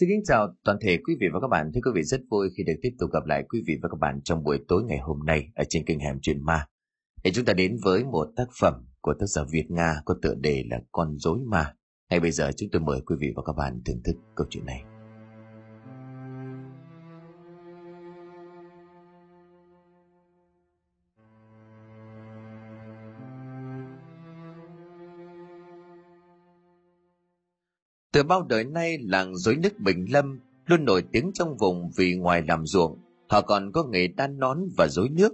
Xin kính chào toàn thể quý vị và các bạn. Thưa quý vị, rất vui khi được tiếp tục gặp lại quý vị và các bạn trong buổi tối ngày hôm nay ở trên kênh Hẻm Chuyện Ma. Để chúng ta đến với một tác phẩm của tác giả Việt Nga có tựa đề là Con rối ma. Ngay bây giờ, chúng tôi mời quý vị và các bạn thưởng thức câu chuyện này. Từ bao đời nay, làng dối nước Bình Lâm luôn nổi tiếng trong vùng vì ngoài làm ruộng, họ còn có nghề đan nón và dối nước.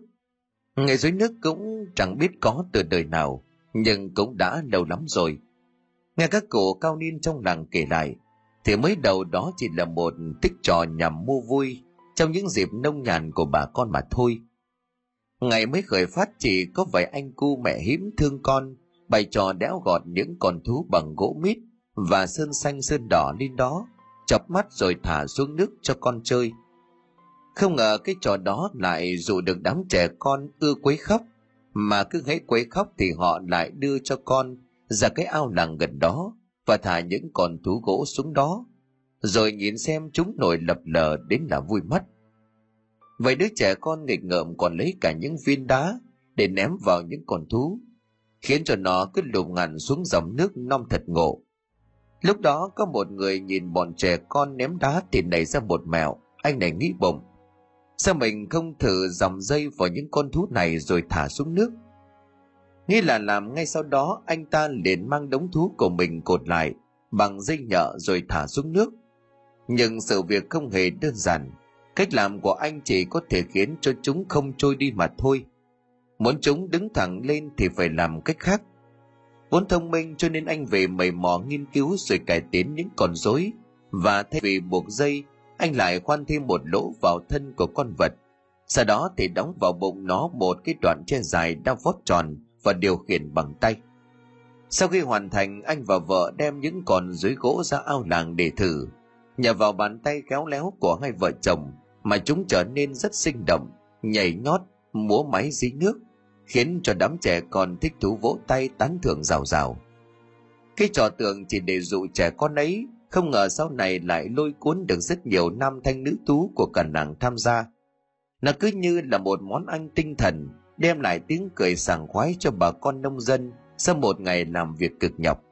Nghề dối nước cũng chẳng biết có từ đời nào, nhưng cũng đã lâu lắm rồi. Nghe các cụ cao niên trong làng kể lại, thì mới đầu đó chỉ là một tích trò nhằm mua vui trong những dịp nông nhàn của bà con mà thôi. Ngày mới khởi phát chỉ có vài anh cu mẹ hiếm thương con, bày trò đẽo gọt những con thú bằng gỗ mít và sơn xanh sơn đỏ lên đó chọc mắt rồi thả xuống nước cho con chơi. Không ngờ cái trò đó lại dụ được đám trẻ con ưa quấy khóc, mà cứ hãy quấy khóc thì họ lại đưa cho con ra cái ao làng gần đó và thả những con thú gỗ xuống đó, rồi nhìn xem chúng nổi lập lờ đến là vui mắt. Vậy đứa trẻ con nghịch ngợm còn lấy cả những viên đá để ném vào những con thú, khiến cho nó cứ lùm ngằn xuống dòng nước non thật ngộ. Lúc đó có một người nhìn bọn trẻ con ném đá thì nảy ra một mẹo, anh này nghĩ bụng. Sao mình không thử dòng dây vào những con thú này rồi thả xuống nước? Nghĩ là làm ngay sau đó anh ta liền mang đống thú của mình cột lại bằng dây nhợ rồi thả xuống nước. Nhưng sự việc không hề đơn giản. Cách làm của anh chỉ có thể khiến cho chúng không trôi đi mà thôi. Muốn chúng đứng thẳng lên thì phải làm cách khác Vốn thông minh cho nên anh về mầy mò nghiên cứu rồi cải tiến những con rối và thay vì buộc dây, anh lại khoan thêm một lỗ vào thân của con vật. Sau đó thì đóng vào bụng nó một cái đoạn che dài đang vót tròn và điều khiển bằng tay. Sau khi hoàn thành, anh và vợ đem những con dưới gỗ ra ao làng để thử. Nhờ vào bàn tay khéo léo của hai vợ chồng mà chúng trở nên rất sinh động, nhảy nhót, múa máy dí nước – khiến cho đám trẻ còn thích thú vỗ tay tán thưởng rào rào. Cái trò tượng chỉ để dụ trẻ con ấy, không ngờ sau này lại lôi cuốn được rất nhiều nam thanh nữ tú của cả nàng tham gia. Nó cứ như là một món ăn tinh thần, đem lại tiếng cười sảng khoái cho bà con nông dân sau một ngày làm việc cực nhọc.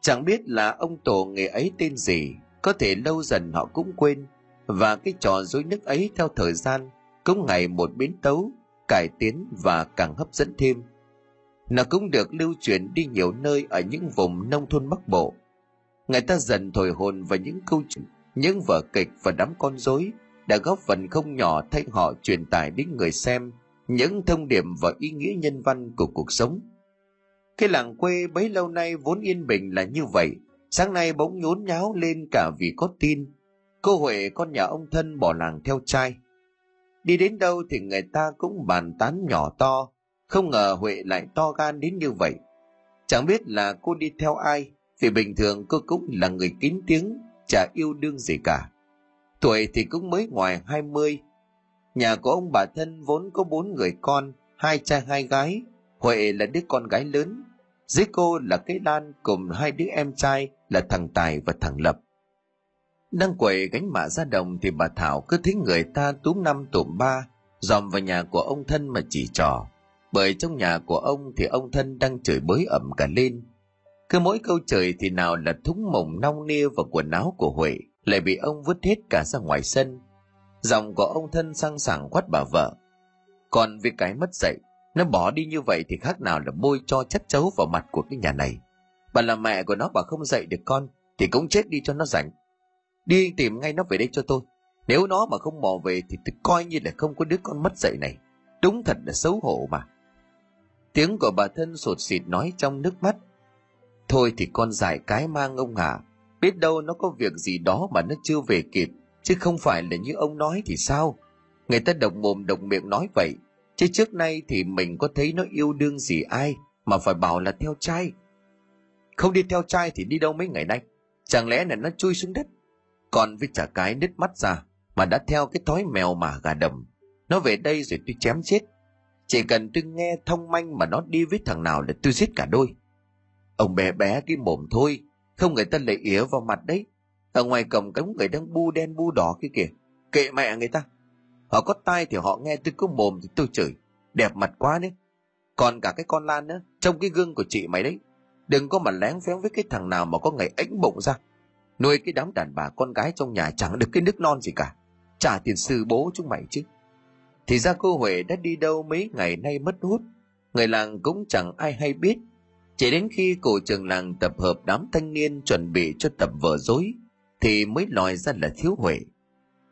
Chẳng biết là ông tổ nghề ấy tên gì, có thể lâu dần họ cũng quên, và cái trò dối nước ấy theo thời gian cũng ngày một biến tấu cải tiến và càng hấp dẫn thêm. Nó cũng được lưu truyền đi nhiều nơi ở những vùng nông thôn Bắc Bộ. Người ta dần thổi hồn vào những câu chuyện, những vở kịch và đám con rối đã góp phần không nhỏ thay họ truyền tải đến người xem những thông điệp và ý nghĩa nhân văn của cuộc sống. Cái làng quê bấy lâu nay vốn yên bình là như vậy, sáng nay bỗng nhốn nháo lên cả vì có tin. Cô Huệ con nhà ông thân bỏ làng theo trai. Đi đến đâu thì người ta cũng bàn tán nhỏ to, không ngờ Huệ lại to gan đến như vậy. Chẳng biết là cô đi theo ai, vì bình thường cô cũng là người kín tiếng, chả yêu đương gì cả. Tuổi thì cũng mới ngoài 20. Nhà của ông bà thân vốn có bốn người con, hai trai hai gái. Huệ là đứa con gái lớn. Dưới cô là cái Lan cùng hai đứa em trai là thằng Tài và thằng Lập. Đang quậy gánh mạ ra đồng thì bà Thảo cứ thấy người ta túm năm tụm ba, dòm vào nhà của ông thân mà chỉ trò. Bởi trong nhà của ông thì ông thân đang chửi bới ẩm cả lên. Cứ mỗi câu chửi thì nào là thúng mồng nong nia và quần áo của Huệ lại bị ông vứt hết cả ra ngoài sân. Giọng của ông thân sang sảng quát bà vợ. Còn vì cái mất dạy, nó bỏ đi như vậy thì khác nào là bôi cho chất chấu vào mặt của cái nhà này. Bà là mẹ của nó bà không dạy được con thì cũng chết đi cho nó rảnh. Đi tìm ngay nó về đây cho tôi. Nếu nó mà không mò về thì tôi coi như là không có đứa con mất dạy này. Đúng thật là xấu hổ mà. Tiếng của bà thân sột xịt nói trong nước mắt. Thôi thì con giải cái mang ông hả. Biết đâu nó có việc gì đó mà nó chưa về kịp. Chứ không phải là như ông nói thì sao. Người ta độc mồm độc miệng nói vậy. Chứ trước nay thì mình có thấy nó yêu đương gì ai mà phải bảo là theo trai. Không đi theo trai thì đi đâu mấy ngày nay. Chẳng lẽ là nó chui xuống đất con với chả cái nứt mắt ra mà đã theo cái thói mèo mà gà đầm. Nó về đây rồi tôi chém chết. Chỉ cần tôi nghe thông manh mà nó đi với thằng nào là tôi giết cả đôi. Ông bé bé cái mồm thôi, không người ta lại ỉa vào mặt đấy. ở ngoài cổng cống người đang bu đen bu đỏ kia kìa kệ mẹ người ta họ có tai thì họ nghe tôi có mồm thì tôi chửi đẹp mặt quá đấy còn cả cái con lan nữa trong cái gương của chị mày đấy đừng có mà lén phén với cái thằng nào mà có ngày ánh bụng ra nuôi cái đám đàn bà con gái trong nhà chẳng được cái nước non gì cả. Trả tiền sư bố chúng mày chứ. Thì ra cô huệ đã đi đâu mấy ngày nay mất hút. Người làng cũng chẳng ai hay biết. Chỉ đến khi cổ trường làng tập hợp đám thanh niên chuẩn bị cho tập vở dối, thì mới lòi ra là thiếu huệ.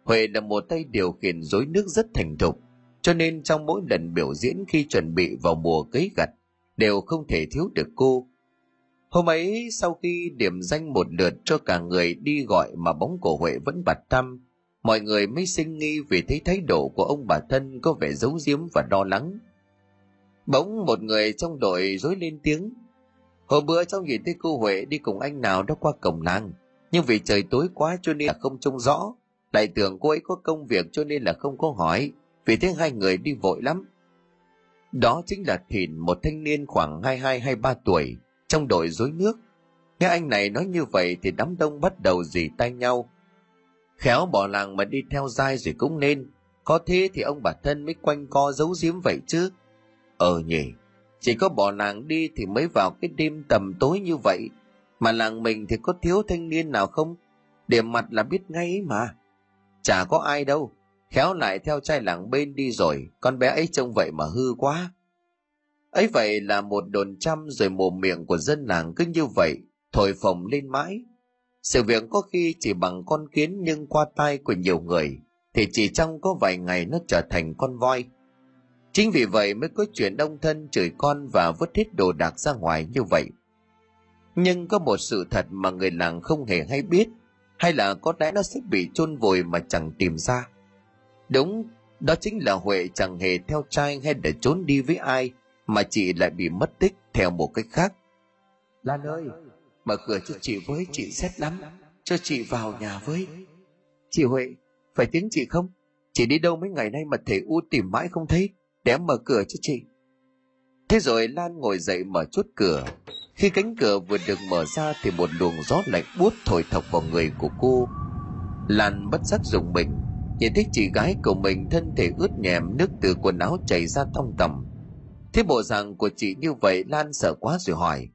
Huệ là một tay điều khiển dối nước rất thành thục, cho nên trong mỗi lần biểu diễn khi chuẩn bị vào mùa cấy gặt, đều không thể thiếu được cô hôm ấy, sau khi điểm danh một lượt cho cả người đi gọi mà bóng của huệ vẫn bặt tăm mọi người mới sinh nghi vì thấy thái độ của ông bà thân có vẻ giấu giếm và lo lắng. Bỗng một người trong đội dối lên tiếng. Hồi bữa cháu nhìn thấy cô huệ đi cùng anh nào đó qua cổng làng, nhưng vì trời tối quá cho nên là không trông rõ. Lại tưởng cô ấy có công việc cho nên là không có hỏi, vì thế hai người đi vội lắm. Đó chính là thìn, một thanh niên khoảng hai hai hai ba tuổi trong đội dối nước. Nghe anh này nói như vậy thì đám đông bắt đầu dì tay nhau. Khéo bỏ làng mà đi theo dai rồi cũng nên. Có thế thì ông bà thân mới quanh co giấu giếm vậy chứ. Ờ nhỉ, chỉ có bỏ làng đi thì mới vào cái đêm tầm tối như vậy. Mà làng mình thì có thiếu thanh niên nào không? Điểm mặt là biết ngay ấy mà. Chả có ai đâu. Khéo lại theo trai làng bên đi rồi. Con bé ấy trông vậy mà hư quá ấy vậy là một đồn trăm rồi mồm miệng của dân làng cứ như vậy, thổi phồng lên mãi. Sự việc có khi chỉ bằng con kiến nhưng qua tai của nhiều người, thì chỉ trong có vài ngày nó trở thành con voi. Chính vì vậy mới có chuyện đông thân chửi con và vứt hết đồ đạc ra ngoài như vậy. Nhưng có một sự thật mà người làng không hề hay biết, hay là có lẽ nó sẽ bị chôn vùi mà chẳng tìm ra. Đúng, đó chính là huệ chẳng hề theo trai hay để trốn đi với ai mà chị lại bị mất tích theo một cách khác. Lan ơi mở cửa cho chị với chị xét lắm cho chị vào nhà với. Chị huệ phải tiếng chị không? Chị đi đâu mấy ngày nay mà thể u tìm mãi không thấy để em mở cửa cho chị. Thế rồi lan ngồi dậy mở chốt cửa. Khi cánh cửa vừa được mở ra thì một luồng gió lạnh buốt thổi thọc vào người của cô. Lan bất giác dùng mình nhìn thấy chị gái của mình thân thể ướt nhèm nước từ quần áo chảy ra thong tầm thế bộ dạng của chị như vậy lan sợ quá rồi hỏi.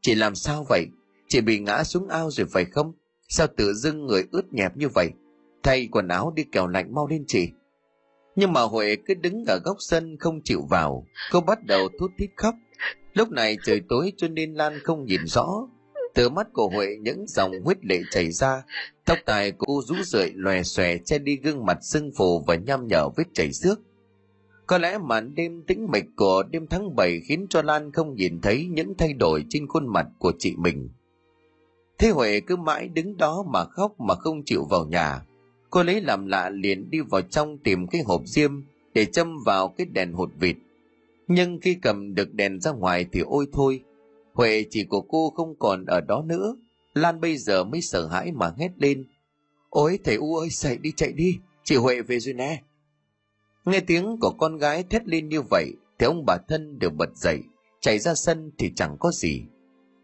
Chị làm sao vậy? Chị bị ngã xuống ao rồi phải không? Sao tự dưng người ướt nhẹp như vậy? Thay quần áo đi kèo lạnh mau lên chị. Nhưng mà huệ cứ đứng ở góc sân không chịu vào. Cô bắt đầu thút thít khóc. Lúc này trời tối cho nên lan không nhìn rõ. Từ mắt của huệ những dòng huyết lệ chảy ra. Tóc tài của cô rũ rượi, lòe xòe che đi gương mặt sưng phù và nham nhở vết chảy xước có lẽ màn đêm tĩnh mịch của đêm tháng 7 khiến cho Lan không nhìn thấy những thay đổi trên khuôn mặt của chị mình. Thế Huệ cứ mãi đứng đó mà khóc mà không chịu vào nhà. Cô lấy làm lạ liền đi vào trong tìm cái hộp diêm để châm vào cái đèn hột vịt. Nhưng khi cầm được đèn ra ngoài thì ôi thôi, Huệ chỉ của cô không còn ở đó nữa. Lan bây giờ mới sợ hãi mà hét lên. Ôi thầy U ơi dậy đi chạy đi, chị Huệ về rồi nè. Nghe tiếng của con gái thét lên như vậy thì ông bà thân đều bật dậy, chạy ra sân thì chẳng có gì.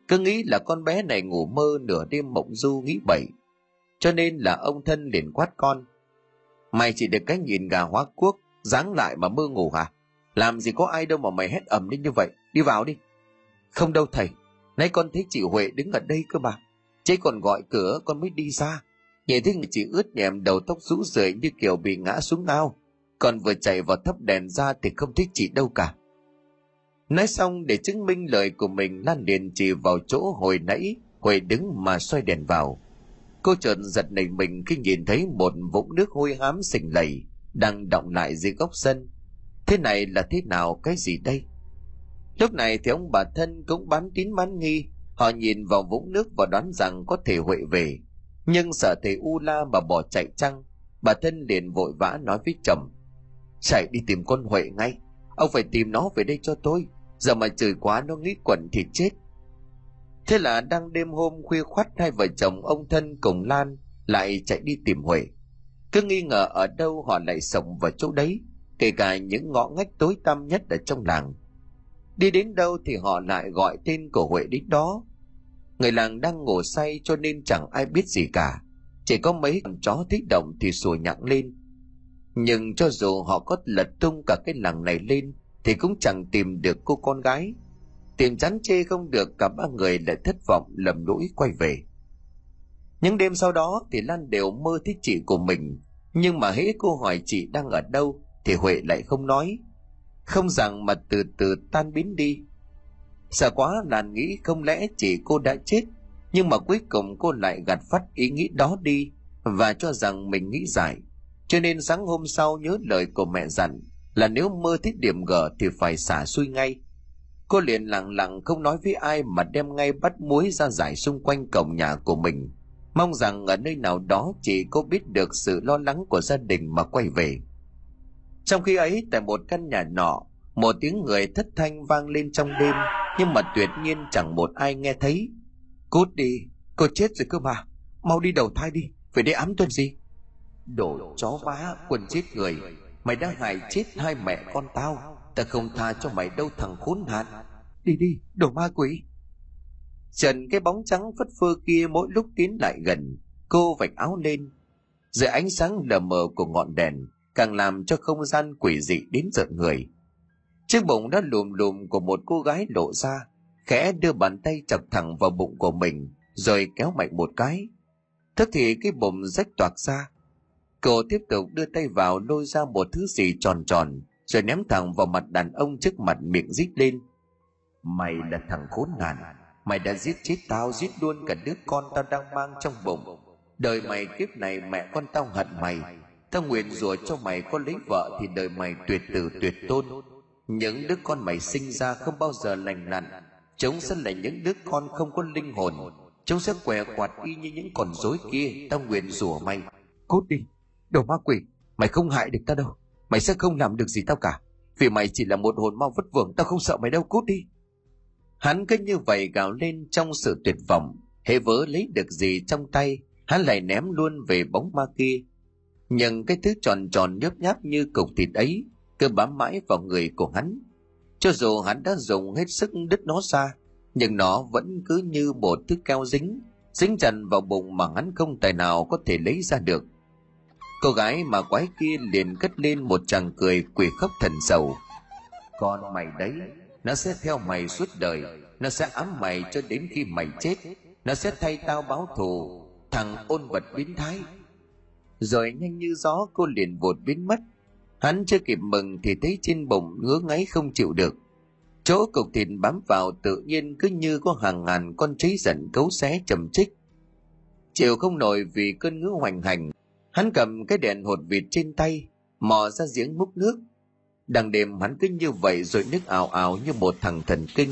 Cứ nghĩ là con bé này ngủ mơ nửa đêm mộng du nghĩ bậy. Cho nên là ông thân liền quát con. Mày chỉ được cái nhìn gà hóa quốc, dáng lại mà mơ ngủ hả? Làm gì có ai đâu mà mày hét ầm lên như vậy, đi vào đi. Không đâu thầy, nay con thấy chị Huệ đứng ở đây cơ mà. Chế còn gọi cửa con mới đi ra. Nhìn thấy người chị ướt nhèm đầu tóc rũ rượi như kiểu bị ngã xuống ao còn vừa chạy vào thắp đèn ra thì không thích chị đâu cả. Nói xong để chứng minh lời của mình, lan liền chỉ vào chỗ hồi nãy, huệ đứng mà xoay đèn vào. Cô chợt giật nảy mình khi nhìn thấy một vũng nước hôi hám sình lầy đang động lại dưới góc sân. Thế này là thế nào, cái gì đây? Lúc này thì ông bà thân cũng bán tín bán nghi. Họ nhìn vào vũng nước và đoán rằng có thể huệ về. Nhưng sợ thầy u la mà bỏ chạy chăng? Bà thân liền vội vã nói với chồng chạy đi tìm con huệ ngay. Ông phải tìm nó về đây cho tôi. Giờ mà chửi quá nó nghĩ quẩn thì chết. Thế là đang đêm hôm khuya khoắt, hai vợ chồng ông thân cùng lan lại chạy đi tìm huệ. Cứ nghi ngờ ở đâu họ lại sống vào chỗ đấy, kể cả những ngõ ngách tối tăm nhất ở trong làng. Đi đến đâu thì họ lại gọi tên của huệ đến đó. Người làng đang ngủ say cho nên chẳng ai biết gì cả. Chỉ có mấy con chó thích động thì sủa nhặng lên nhưng cho dù họ có lật tung cả cái làng này lên, thì cũng chẳng tìm được cô con gái. Tìm chán chê không được, cả ba người lại thất vọng, lầm lũi quay về. Những đêm sau đó thì lan đều mơ thấy chị của mình. Nhưng mà hễ cô hỏi chị đang ở đâu, thì huệ lại không nói. Không rằng mà từ từ tan biến đi. Sợ quá, lan nghĩ không lẽ chị cô đã chết. Nhưng mà cuối cùng cô lại gạt phát ý nghĩ đó đi, và cho rằng mình nghĩ giải cho nên sáng hôm sau nhớ lời của mẹ dặn là nếu mơ thấy điểm gở thì phải xả xuôi ngay. Cô liền lặng lặng không nói với ai mà đem ngay bắt muối ra giải xung quanh cổng nhà của mình. Mong rằng ở nơi nào đó chị cô biết được sự lo lắng của gia đình mà quay về. Trong khi ấy, tại một căn nhà nọ, một tiếng người thất thanh vang lên trong đêm, nhưng mà tuyệt nhiên chẳng một ai nghe thấy. Cút đi, cô chết rồi cơ mà. Mau đi đầu thai đi, phải để ám tuần gì? Đồ chó vá quân giết người. Mày đã hại chết hai mẹ con tao. Ta không tha cho mày đâu, thằng khốn nạn. Đi đi, đồ ma quỷ. Trần cái bóng trắng phất phơ kia mỗi lúc tiến lại gần, cô vạch áo lên. Dưới ánh sáng lờ mờ của ngọn đèn, càng làm cho không gian quỷ dị đến giận người. Chiếc bụng đã lùm lùm của một cô gái lộ ra, khẽ đưa bàn tay chọc thẳng vào bụng của mình, rồi kéo mạnh một cái. Thức thì cái bụng rách toạc ra cô tiếp tục đưa tay vào lôi ra một thứ gì tròn tròn, rồi ném thẳng vào mặt đàn ông trước mặt miệng rít lên. Mày là thằng khốn nạn, mày đã giết chết tao, giết luôn cả đứa con tao đang mang trong bụng. Đời mày kiếp này mẹ con tao hận mày. Tao nguyện rủa cho mày có lấy vợ thì đời mày tuyệt tử, tuyệt tôn. Những đứa con mày sinh ra không bao giờ lành lặn chúng sẽ là những đứa con không có linh hồn. Chúng sẽ què quạt y như những con rối kia. Tao nguyện rủa mày. Cút đi đồ ma quỷ, mày không hại được tao đâu. Mày sẽ không làm được gì tao cả. Vì mày chỉ là một hồn ma vất vưởng, tao không sợ mày đâu. Cút đi. Hắn cứ như vậy gào lên trong sự tuyệt vọng. Hệ vớ lấy được gì trong tay, hắn lại ném luôn về bóng ma kia. Nhưng cái thứ tròn tròn nhớp nháp như cục thịt ấy cứ bám mãi vào người của hắn. Cho dù hắn đã dùng hết sức đứt nó ra, nhưng nó vẫn cứ như một thứ keo dính dính chặt vào bụng mà hắn không tài nào có thể lấy ra được cô gái mà quái kia liền cất lên một tràng cười quỷ khóc thần sầu. Con mày đấy, nó sẽ theo mày suốt đời, nó sẽ ám mày cho đến khi mày chết, nó sẽ thay tao báo thù, thằng ôn vật biến thái. Rồi nhanh như gió cô liền vụt biến mất. Hắn chưa kịp mừng thì thấy trên bụng ngứa ngáy không chịu được. Chỗ cục thịt bám vào tự nhiên cứ như có hàng ngàn con cháy giận cấu xé chầm trích. chịu không nổi vì cơn ngứa hoành hành hắn cầm cái đèn hột vịt trên tay, mò ra giếng múc nước. Đằng đêm hắn cứ như vậy rồi nước ảo ảo như một thằng thần kinh.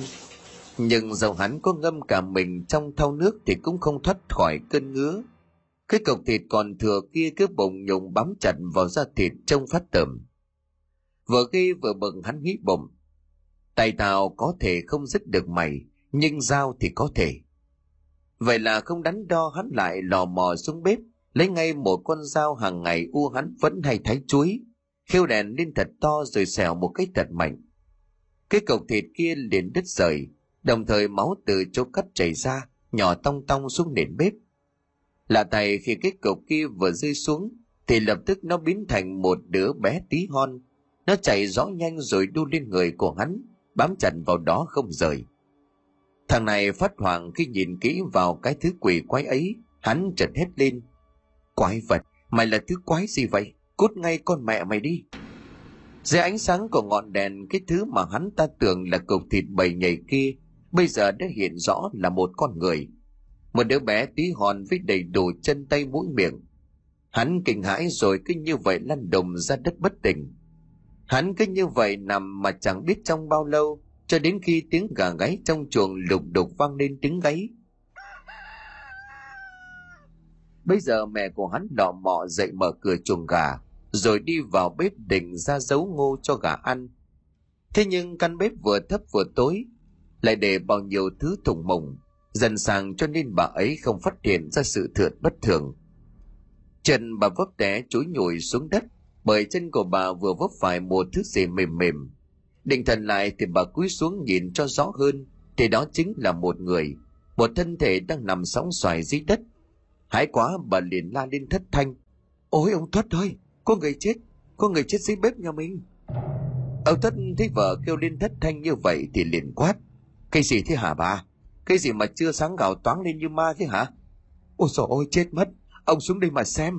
Nhưng dầu hắn có ngâm cả mình trong thau nước thì cũng không thoát khỏi cơn ngứa. Cái cục thịt còn thừa kia cứ bồng nhùng bám chặt vào da thịt trông phát tởm. Vừa ghi vừa bừng hắn nghĩ bụng, tay tao có thể không dứt được mày, nhưng dao thì có thể. Vậy là không đắn đo hắn lại lò mò xuống bếp lấy ngay một con dao hàng ngày u hắn vẫn hay thái chuối khiêu đèn lên thật to rồi xẻo một cái thật mạnh. Cái cục thịt kia liền đứt rời, đồng thời máu từ chỗ cắt chảy ra, nhỏ tong tong xuống nền bếp. Lạ tay khi cái cục kia vừa rơi xuống, thì lập tức nó biến thành một đứa bé tí hon. Nó chạy rõ nhanh rồi đu lên người của hắn, bám chặt vào đó không rời. Thằng này phát hoảng khi nhìn kỹ vào cái thứ quỷ quái ấy, hắn chợt hết lên quái vật. Mày là thứ quái gì vậy? Cút ngay con mẹ mày đi. Dưới ánh sáng của ngọn đèn, cái thứ mà hắn ta tưởng là cục thịt bầy nhảy kia, bây giờ đã hiện rõ là một con người. Một đứa bé tí hòn với đầy đủ chân tay mũi miệng. Hắn kinh hãi rồi cứ như vậy lăn đùng ra đất bất tỉnh. Hắn cứ như vậy nằm mà chẳng biết trong bao lâu, cho đến khi tiếng gà gáy trong chuồng lục đục vang lên tiếng gáy. Bây giờ mẹ của hắn đỏ mọ dậy mở cửa chuồng gà, rồi đi vào bếp định ra giấu ngô cho gà ăn. Thế nhưng căn bếp vừa thấp vừa tối, lại để bao nhiêu thứ thùng mùng dần sàng cho nên bà ấy không phát hiện ra sự thượt bất thường. Chân bà vấp té chối nhủi xuống đất, bởi chân của bà vừa vấp phải một thứ gì mềm mềm. Định thần lại thì bà cúi xuống nhìn cho rõ hơn, thì đó chính là một người, một thân thể đang nằm sóng xoài dưới đất Hãi quá bà liền la lên thất thanh. Ôi ông tuất ơi, có người chết, có người chết dưới bếp nhà mình. Ông tuất thấy vợ kêu lên thất thanh như vậy thì liền quát. Cái gì thế hả bà? Cái gì mà chưa sáng gạo toáng lên như ma thế hả? Ôi trời ôi, chết mất. Ông xuống đây mà xem.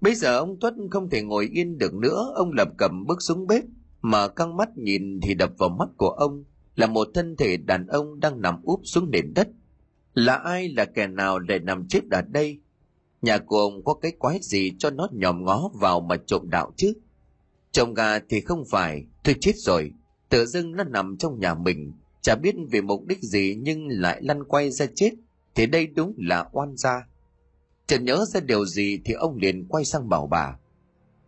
Bây giờ ông tuất không thể ngồi yên được nữa. Ông lập cầm bước xuống bếp mà căng mắt nhìn thì đập vào mắt của ông là một thân thể đàn ông đang nằm úp xuống nền đất là ai là kẻ nào để nằm chết ở đây? Nhà của ông có cái quái gì cho nó nhòm ngó vào mà trộm đạo chứ? Chồng gà thì không phải, tôi chết rồi. Tự dưng nó nằm trong nhà mình. Chả biết vì mục đích gì nhưng lại lăn quay ra chết. Thì đây đúng là oan gia. Chợt nhớ ra điều gì thì ông liền quay sang bảo bà.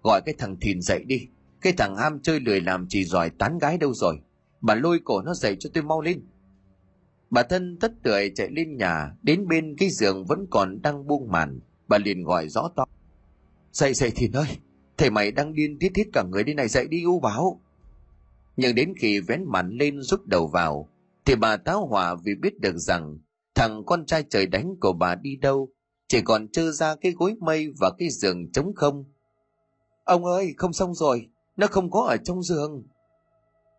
Gọi cái thằng thìn dậy đi. Cái thằng ham chơi lười làm chỉ giỏi tán gái đâu rồi. Bà lôi cổ nó dậy cho tôi mau lên bà thân tất tưởi chạy lên nhà, đến bên cái giường vẫn còn đang buông màn. Bà liền gọi rõ to. Dậy dậy thì ơi thầy mày đang điên thiết thiết cả người đi này, dậy đi, u báo nhưng đến khi vén màn lên rút đầu vào, thì bà táo hỏa vì biết được rằng thằng con trai trời đánh của bà đi đâu, chỉ còn trơ ra cái gối mây và cái giường trống không. Ông ơi, không xong rồi, nó không có ở trong giường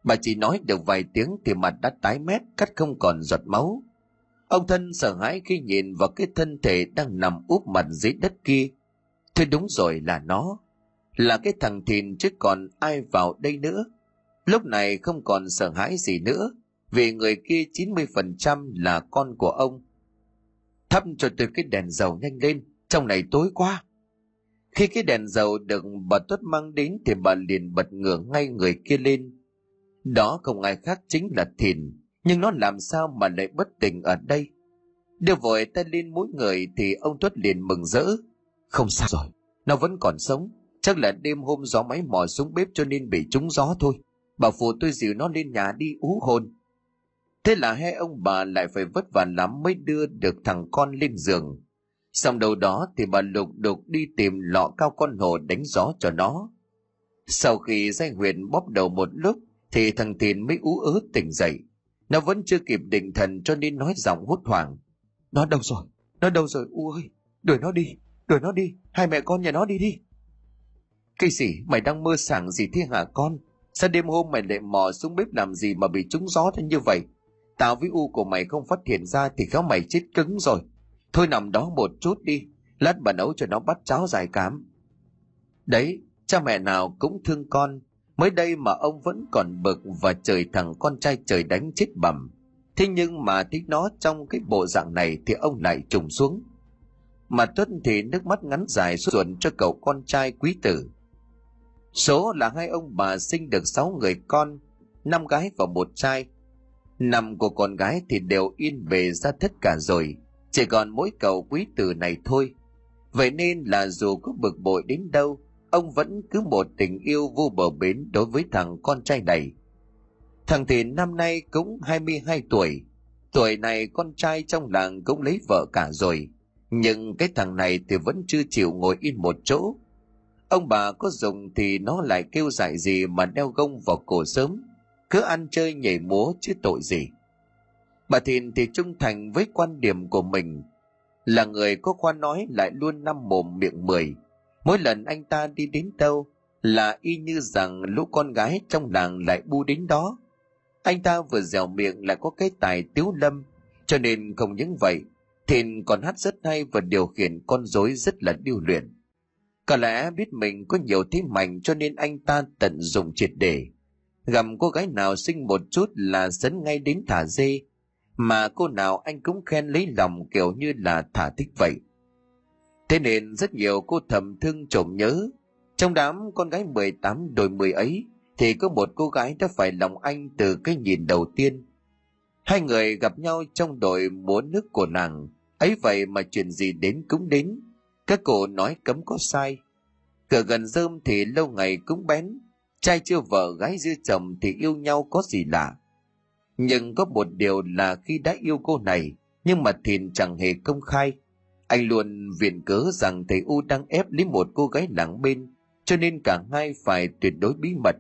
bà chỉ nói được vài tiếng thì mặt đã tái mét, cắt không còn giọt máu. Ông thân sợ hãi khi nhìn vào cái thân thể đang nằm úp mặt dưới đất kia. Thế đúng rồi là nó. Là cái thằng thìn chứ còn ai vào đây nữa. Lúc này không còn sợ hãi gì nữa, vì người kia 90% là con của ông. Thắp cho tôi cái đèn dầu nhanh lên, trong này tối quá. Khi cái đèn dầu được bà tuất mang đến thì bà liền bật ngửa ngay người kia lên đó không ai khác chính là thìn, nhưng nó làm sao mà lại bất tỉnh ở đây? Đưa vội tay lên mỗi người thì ông tuất liền mừng rỡ. Không sao rồi, nó vẫn còn sống. Chắc là đêm hôm gió máy mò xuống bếp cho nên bị trúng gió thôi. Bà phụ tôi dìu nó lên nhà đi ú hồn. Thế là hai ông bà lại phải vất vả lắm mới đưa được thằng con lên giường. Xong đầu đó thì bà lục đục đi tìm lọ cao con hồ đánh gió cho nó. Sau khi danh huyền bóp đầu một lúc thì thằng tiền mới ú ớ tỉnh dậy. Nó vẫn chưa kịp định thần cho nên nói giọng hốt hoảng. Nó đâu rồi? Nó đâu rồi u ơi? Đuổi nó đi, đuổi nó đi. Hai mẹ con nhà nó đi đi. Cái gì? Mày đang mơ sảng gì thế hả con? Sao đêm hôm mày lại mò xuống bếp làm gì mà bị trúng gió thế như vậy? Tao với u của mày không phát hiện ra thì khéo mày chết cứng rồi. Thôi nằm đó một chút đi. Lát bà nấu cho nó bắt cháo dài cám. Đấy, cha mẹ nào cũng thương con mới đây mà ông vẫn còn bực và trời thằng con trai trời đánh chết bầm. Thế nhưng mà thích nó trong cái bộ dạng này thì ông lại trùng xuống. Mà tuấn thì nước mắt ngắn dài ruột cho cậu con trai quý tử. Số là hai ông bà sinh được sáu người con, năm gái và một trai. Năm của con gái thì đều yên về ra tất cả rồi, chỉ còn mỗi cậu quý tử này thôi. Vậy nên là dù có bực bội đến đâu ông vẫn cứ một tình yêu vô bờ bến đối với thằng con trai này. Thằng thìn năm nay cũng 22 tuổi. Tuổi này con trai trong làng cũng lấy vợ cả rồi. Nhưng cái thằng này thì vẫn chưa chịu ngồi yên một chỗ. Ông bà có dùng thì nó lại kêu dại gì mà đeo gông vào cổ sớm. Cứ ăn chơi nhảy múa chứ tội gì. Bà thìn thì trung thành với quan điểm của mình. Là người có khoan nói lại luôn năm mồm miệng mười mỗi lần anh ta đi đến đâu là y như rằng lũ con gái trong làng lại bu đến đó. Anh ta vừa dẻo miệng lại có cái tài tiếu lâm, cho nên không những vậy, thìn còn hát rất hay và điều khiển con rối rất là điêu luyện. Có lẽ biết mình có nhiều thế mạnh cho nên anh ta tận dụng triệt để. Gặp cô gái nào sinh một chút là dẫn ngay đến thả dê, mà cô nào anh cũng khen lấy lòng kiểu như là thả thích vậy thế nên rất nhiều cô thầm thương trộm nhớ. Trong đám con gái 18 đôi mười ấy, thì có một cô gái đã phải lòng anh từ cái nhìn đầu tiên. Hai người gặp nhau trong đội múa nước của nàng. Ấy vậy mà chuyện gì đến cũng đến. Các cô nói cấm có sai. Cửa gần rơm thì lâu ngày cũng bén. Trai chưa vợ, gái chưa chồng thì yêu nhau có gì lạ. Nhưng có một điều là khi đã yêu cô này, nhưng mà thìn chẳng hề công khai anh luôn viện cớ rằng thầy u đang ép lấy một cô gái làng bên, cho nên cả hai phải tuyệt đối bí mật.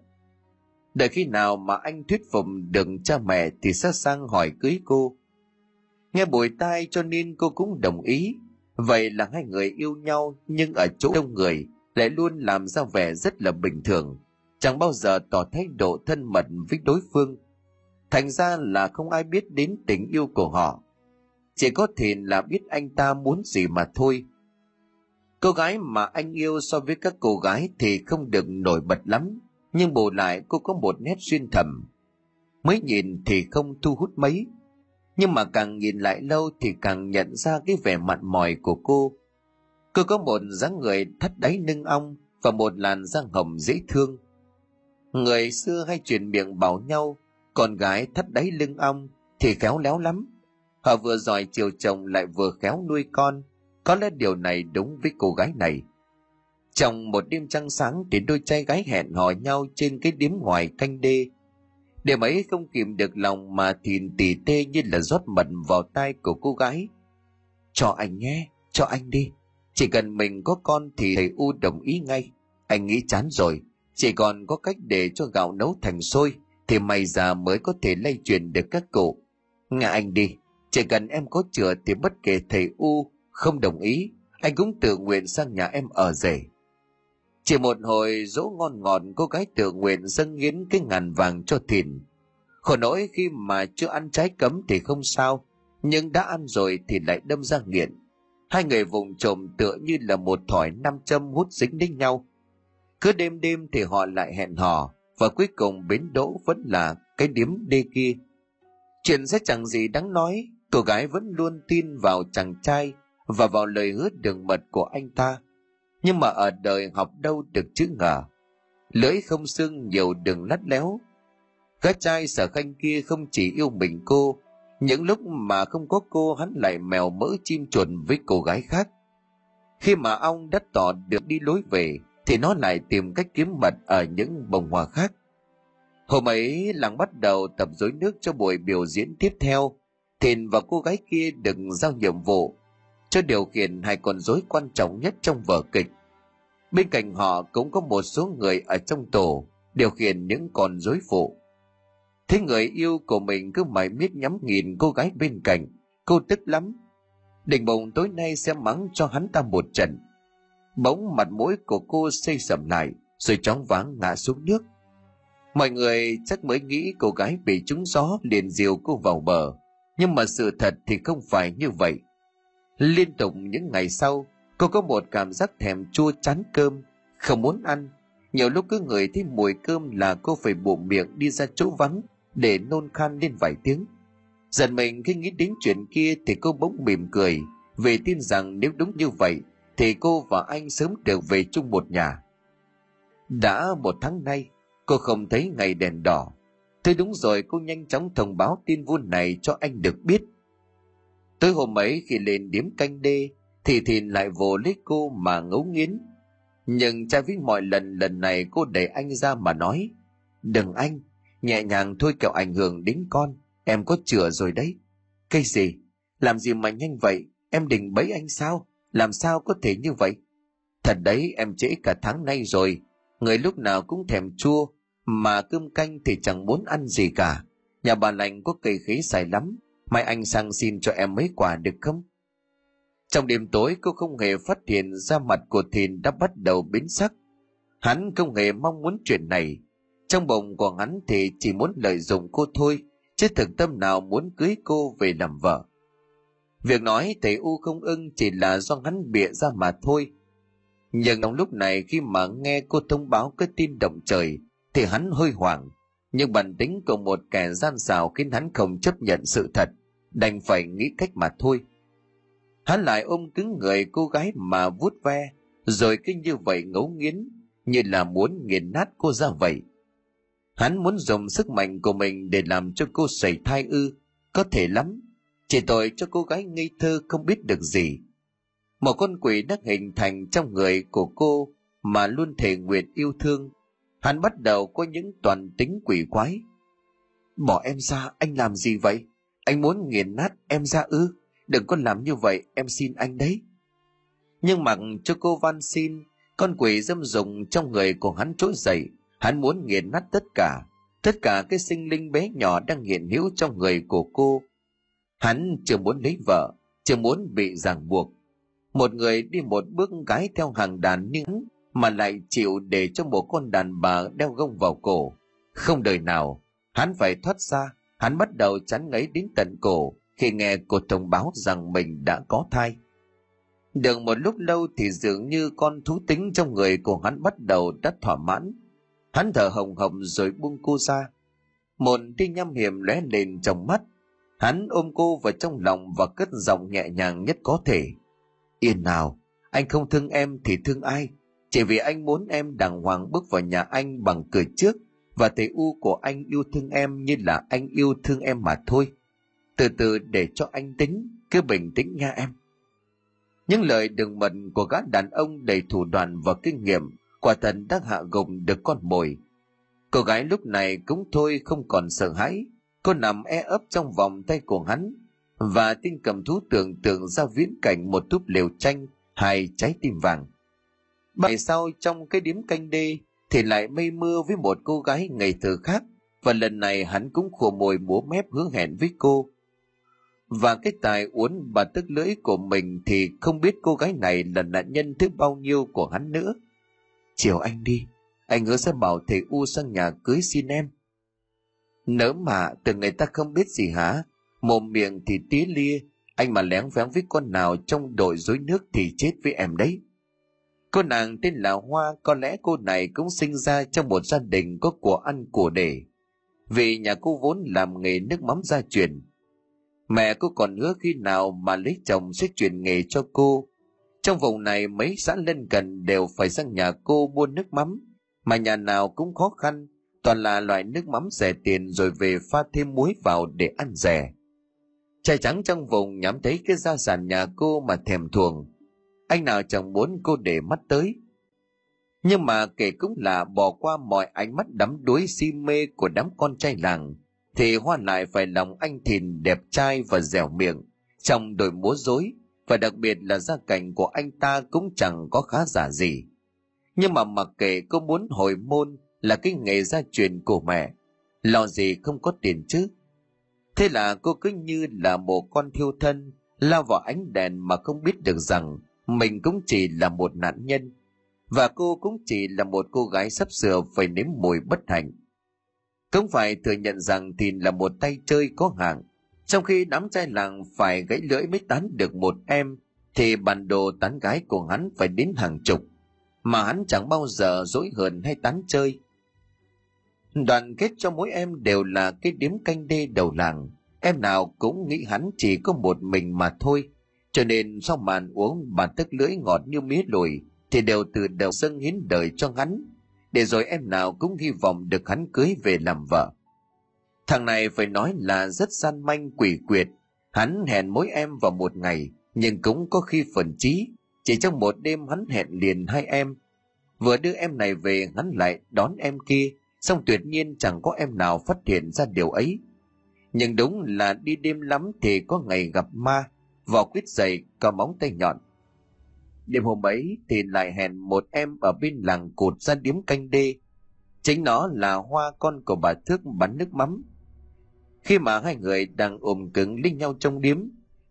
Đợi khi nào mà anh thuyết phục được cha mẹ thì sẽ sang hỏi cưới cô. Nghe bồi tai cho nên cô cũng đồng ý. Vậy là hai người yêu nhau nhưng ở chỗ đông người lại luôn làm ra vẻ rất là bình thường, chẳng bao giờ tỏ thái độ thân mật với đối phương. Thành ra là không ai biết đến tình yêu của họ chỉ có thể là biết anh ta muốn gì mà thôi. Cô gái mà anh yêu so với các cô gái thì không được nổi bật lắm, nhưng bù lại cô có một nét duyên thầm. Mới nhìn thì không thu hút mấy, nhưng mà càng nhìn lại lâu thì càng nhận ra cái vẻ mặn mòi của cô. Cô có một dáng người thắt đáy nưng ong và một làn da hồng dễ thương. Người xưa hay truyền miệng bảo nhau, con gái thắt đáy lưng ong thì khéo léo lắm họ vừa giỏi chiều chồng lại vừa khéo nuôi con. Có lẽ điều này đúng với cô gái này. Trong một đêm trăng sáng thì đôi trai gái hẹn hò nhau trên cái điếm ngoài canh đê. Đêm ấy không kìm được lòng mà thìn tỉ tê như là rót mật vào tai của cô gái. Cho anh nhé, cho anh đi. Chỉ cần mình có con thì thầy u đồng ý ngay. Anh nghĩ chán rồi. Chỉ còn có cách để cho gạo nấu thành sôi thì mày già mới có thể lây truyền được các cụ. Ngã anh đi chỉ cần em có chữa thì bất kể thầy u không đồng ý, anh cũng tự nguyện sang nhà em ở rể. Chỉ một hồi, dỗ ngon ngọt cô gái tự nguyện dâng hiến cái ngàn vàng cho thìn. Khổ nỗi khi mà chưa ăn trái cấm thì không sao, nhưng đã ăn rồi thì lại đâm ra nghiện. Hai người vùng trộm tựa như là một thỏi nam châm hút dính đến nhau. Cứ đêm đêm thì họ lại hẹn hò, và cuối cùng bến đỗ vẫn là cái điếm đê kia. Chuyện sẽ chẳng gì đáng nói cô gái vẫn luôn tin vào chàng trai và vào lời hứa đường mật của anh ta. Nhưng mà ở đời học đâu được chữ ngờ. Lưỡi không xương nhiều đường lắt léo. Gái trai sở khanh kia không chỉ yêu mình cô, những lúc mà không có cô hắn lại mèo mỡ chim chuồn với cô gái khác. Khi mà ông đã tỏ được đi lối về, thì nó lại tìm cách kiếm mật ở những bồng hoa khác. Hôm ấy làng bắt đầu tập dối nước cho buổi biểu diễn tiếp theo thìn và cô gái kia được giao nhiệm vụ, cho điều khiển hai con rối quan trọng nhất trong vở kịch. Bên cạnh họ cũng có một số người ở trong tổ, điều khiển những con rối phụ. Thế người yêu của mình cứ mãi miết nhắm nhìn cô gái bên cạnh, cô tức lắm. Định bụng tối nay sẽ mắng cho hắn ta một trận. Bỗng mặt mũi của cô xây sầm lại, rồi chóng váng ngã xuống nước. Mọi người chắc mới nghĩ cô gái bị trúng gió liền diều cô vào bờ nhưng mà sự thật thì không phải như vậy. Liên tục những ngày sau, cô có một cảm giác thèm chua chán cơm, không muốn ăn. Nhiều lúc cứ ngửi thấy mùi cơm là cô phải bụng miệng đi ra chỗ vắng để nôn khan lên vài tiếng. Dần mình khi nghĩ đến chuyện kia thì cô bỗng mỉm cười, vì tin rằng nếu đúng như vậy thì cô và anh sớm đều về chung một nhà. Đã một tháng nay, cô không thấy ngày đèn đỏ thế đúng rồi, cô nhanh chóng thông báo tin vui này cho anh được biết. Tới hôm ấy khi lên điếm canh đê, thì thìn lại vồ lấy cô mà ngấu nghiến. Nhưng cha với mọi lần lần này cô đẩy anh ra mà nói, đừng anh, nhẹ nhàng thôi kẹo ảnh hưởng đến con, em có chữa rồi đấy. Cây gì? Làm gì mà nhanh vậy? Em định bẫy anh sao? Làm sao có thể như vậy? Thật đấy, em trễ cả tháng nay rồi, người lúc nào cũng thèm chua mà cơm canh thì chẳng muốn ăn gì cả. Nhà bà lành có cây khế xài lắm. Mai anh sang xin cho em mấy quả được không? Trong đêm tối, cô không hề phát hiện ra mặt của thìn đã bắt đầu biến sắc. Hắn không hề mong muốn chuyện này. Trong bụng của hắn thì chỉ muốn lợi dụng cô thôi, chứ thực tâm nào muốn cưới cô về làm vợ. Việc nói thầy u không ưng chỉ là do hắn bịa ra mà thôi. Nhưng trong lúc này khi mà nghe cô thông báo cái tin động trời thì hắn hơi hoảng nhưng bản tính của một kẻ gian xảo khiến hắn không chấp nhận sự thật, đành phải nghĩ cách mà thôi. Hắn lại ôm cứng người cô gái mà vuốt ve, rồi cứ như vậy ngấu nghiến, như là muốn nghiền nát cô ra vậy. Hắn muốn dùng sức mạnh của mình để làm cho cô sẩy thai ư, có thể lắm, chỉ tội cho cô gái ngây thơ không biết được gì. Một con quỷ đã hình thành trong người của cô mà luôn thể nguyện yêu thương hắn bắt đầu có những toàn tính quỷ quái. Bỏ em ra, anh làm gì vậy? Anh muốn nghiền nát em ra ư? Đừng có làm như vậy, em xin anh đấy. Nhưng mặc cho cô van xin con quỷ dâm dùng trong người của hắn trỗi dậy. Hắn muốn nghiền nát tất cả. Tất cả cái sinh linh bé nhỏ đang hiện hữu trong người của cô. Hắn chưa muốn lấy vợ, chưa muốn bị ràng buộc. Một người đi một bước gái theo hàng đàn nhưng mà lại chịu để cho một con đàn bà đeo gông vào cổ. Không đời nào, hắn phải thoát ra, hắn bắt đầu chán ngấy đến tận cổ khi nghe cô thông báo rằng mình đã có thai. Được một lúc lâu thì dường như con thú tính trong người của hắn bắt đầu đã thỏa mãn. Hắn thở hồng hồng rồi buông cô ra. Một tia nhâm hiểm lóe lên trong mắt. Hắn ôm cô vào trong lòng và cất giọng nhẹ nhàng nhất có thể. Yên nào, anh không thương em thì thương ai? Chỉ vì anh muốn em đàng hoàng bước vào nhà anh bằng cửa trước và thầy u của anh yêu thương em như là anh yêu thương em mà thôi. Từ từ để cho anh tính, cứ bình tĩnh nha em. Những lời đừng mật của gã đàn ông đầy thủ đoạn và kinh nghiệm quả thần đã hạ gục được con mồi. Cô gái lúc này cũng thôi không còn sợ hãi, cô nằm e ấp trong vòng tay của hắn và tinh cầm thú tưởng tượng ra viễn cảnh một túp lều tranh hay trái tim vàng. Bảy sau trong cái điếm canh đê thì lại mây mưa với một cô gái ngày thờ khác và lần này hắn cũng khổ mồi múa mép hứa hẹn với cô. Và cái tài uốn bà tức lưỡi của mình thì không biết cô gái này là nạn nhân thứ bao nhiêu của hắn nữa. Chiều anh đi, anh hứa sẽ bảo thầy U sang nhà cưới xin em. Nỡ mà từ người ta không biết gì hả? Mồm miệng thì tía lia, anh mà lén vén với con nào trong đội dối nước thì chết với em đấy. Cô nàng tên là Hoa, có lẽ cô này cũng sinh ra trong một gia đình có của ăn của để. Vì nhà cô vốn làm nghề nước mắm gia truyền. Mẹ cô còn hứa khi nào mà lấy chồng sẽ truyền nghề cho cô. Trong vùng này mấy xã lân cận đều phải sang nhà cô mua nước mắm, mà nhà nào cũng khó khăn, toàn là loại nước mắm rẻ tiền rồi về pha thêm muối vào để ăn rẻ. Trai trắng trong vùng nhắm thấy cái gia sản nhà cô mà thèm thuồng, anh nào chẳng muốn cô để mắt tới. Nhưng mà kể cũng là bỏ qua mọi ánh mắt đắm đuối si mê của đám con trai làng, thì Hoa lại phải lòng anh Thìn đẹp trai và dẻo miệng, trong đội múa dối, và đặc biệt là gia cảnh của anh ta cũng chẳng có khá giả gì. Nhưng mà mặc kệ cô muốn hồi môn là cái nghề gia truyền của mẹ, lo gì không có tiền chứ. Thế là cô cứ như là một con thiêu thân, lao vào ánh đèn mà không biết được rằng mình cũng chỉ là một nạn nhân, và cô cũng chỉ là một cô gái sắp sửa phải nếm mùi bất hạnh. Không phải thừa nhận rằng thì là một tay chơi có hàng trong khi đám trai làng phải gãy lưỡi mới tán được một em, thì bản đồ tán gái của hắn phải đến hàng chục, mà hắn chẳng bao giờ dối hờn hay tán chơi. Đoàn kết cho mỗi em đều là cái điếm canh đê đầu làng. Em nào cũng nghĩ hắn chỉ có một mình mà thôi cho nên sau màn uống bà tức lưỡi ngọt như mía lùi, thì đều từ đầu dâng hiến đời cho hắn, để rồi em nào cũng hy vọng được hắn cưới về làm vợ. Thằng này phải nói là rất gian manh quỷ quyệt, hắn hẹn mỗi em vào một ngày, nhưng cũng có khi phần trí, chỉ trong một đêm hắn hẹn liền hai em. Vừa đưa em này về, hắn lại đón em kia, xong tuyệt nhiên chẳng có em nào phát hiện ra điều ấy. Nhưng đúng là đi đêm lắm thì có ngày gặp ma vỏ quýt dày có móng tay nhọn. Đêm hôm ấy thì lại hẹn một em ở bên làng cụt ra điếm canh đê. Chính nó là hoa con của bà thước bắn nước mắm. Khi mà hai người đang ôm cứng lên nhau trong điếm,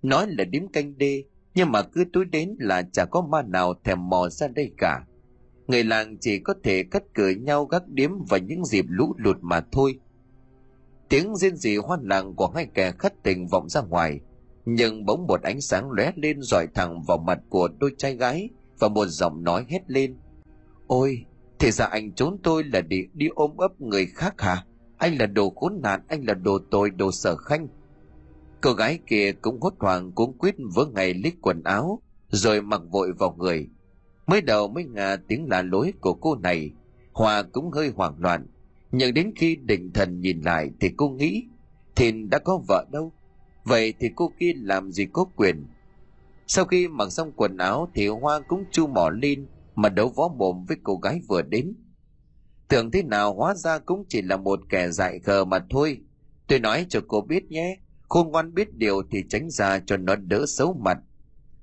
nói là điếm canh đê, nhưng mà cứ tối đến là chả có ma nào thèm mò ra đây cả. Người làng chỉ có thể cắt cửa nhau gác điếm vào những dịp lũ lụt mà thôi. Tiếng rên rỉ hoan làng của hai kẻ khất tình vọng ra ngoài nhưng bỗng một ánh sáng lóe lên rọi thẳng vào mặt của đôi trai gái và một giọng nói hét lên. Ôi, thì ra anh trốn tôi là để đi ôm ấp người khác hả? Anh là đồ khốn nạn, anh là đồ tội, đồ sở khanh. Cô gái kia cũng hốt hoảng, cuống quýt vớ ngày lít quần áo, rồi mặc vội vào người. Mới đầu mới ngà tiếng là lối của cô này, hòa cũng hơi hoảng loạn. Nhưng đến khi định thần nhìn lại thì cô nghĩ thìn đã có vợ đâu Vậy thì cô kia làm gì có quyền? Sau khi mặc xong quần áo thì Hoa cũng chu mỏ lên mà đấu võ mồm với cô gái vừa đến. Tưởng thế nào hóa ra cũng chỉ là một kẻ dại khờ mà thôi. Tôi nói cho cô biết nhé, khôn ngoan biết điều thì tránh ra cho nó đỡ xấu mặt.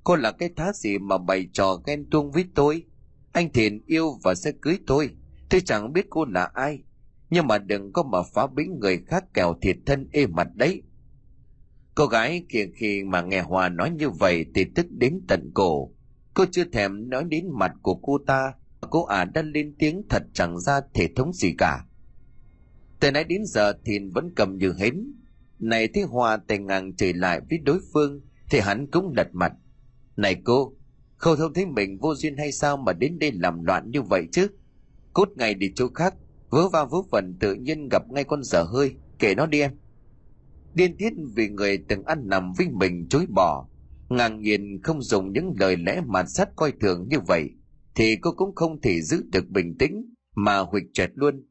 Cô là cái thá gì mà bày trò ghen tuông với tôi? Anh Thiện yêu và sẽ cưới tôi. Tôi chẳng biết cô là ai. Nhưng mà đừng có mà phá bĩnh người khác kèo thiệt thân ê mặt đấy. Cô gái kia khi mà nghe hòa nói như vậy thì tức đến tận cổ. Cô chưa thèm nói đến mặt của cô ta, cô ả đã lên tiếng thật chẳng ra thể thống gì cả. Từ nãy đến giờ Thìn vẫn cầm như hến. Này thấy hòa tay ngang chửi lại với đối phương, thì hắn cũng lật mặt. Này cô, không thông thấy mình vô duyên hay sao mà đến đây làm loạn như vậy chứ? Cút ngay đi chỗ khác, vớ va vớ vẩn tự nhiên gặp ngay con dở hơi, kể nó đi em. Điên tiết vì người từng ăn nằm với mình chối bỏ, ngang nhiên không dùng những lời lẽ mạt sắt coi thường như vậy, thì cô cũng không thể giữ được bình tĩnh mà huỵch chẹt luôn.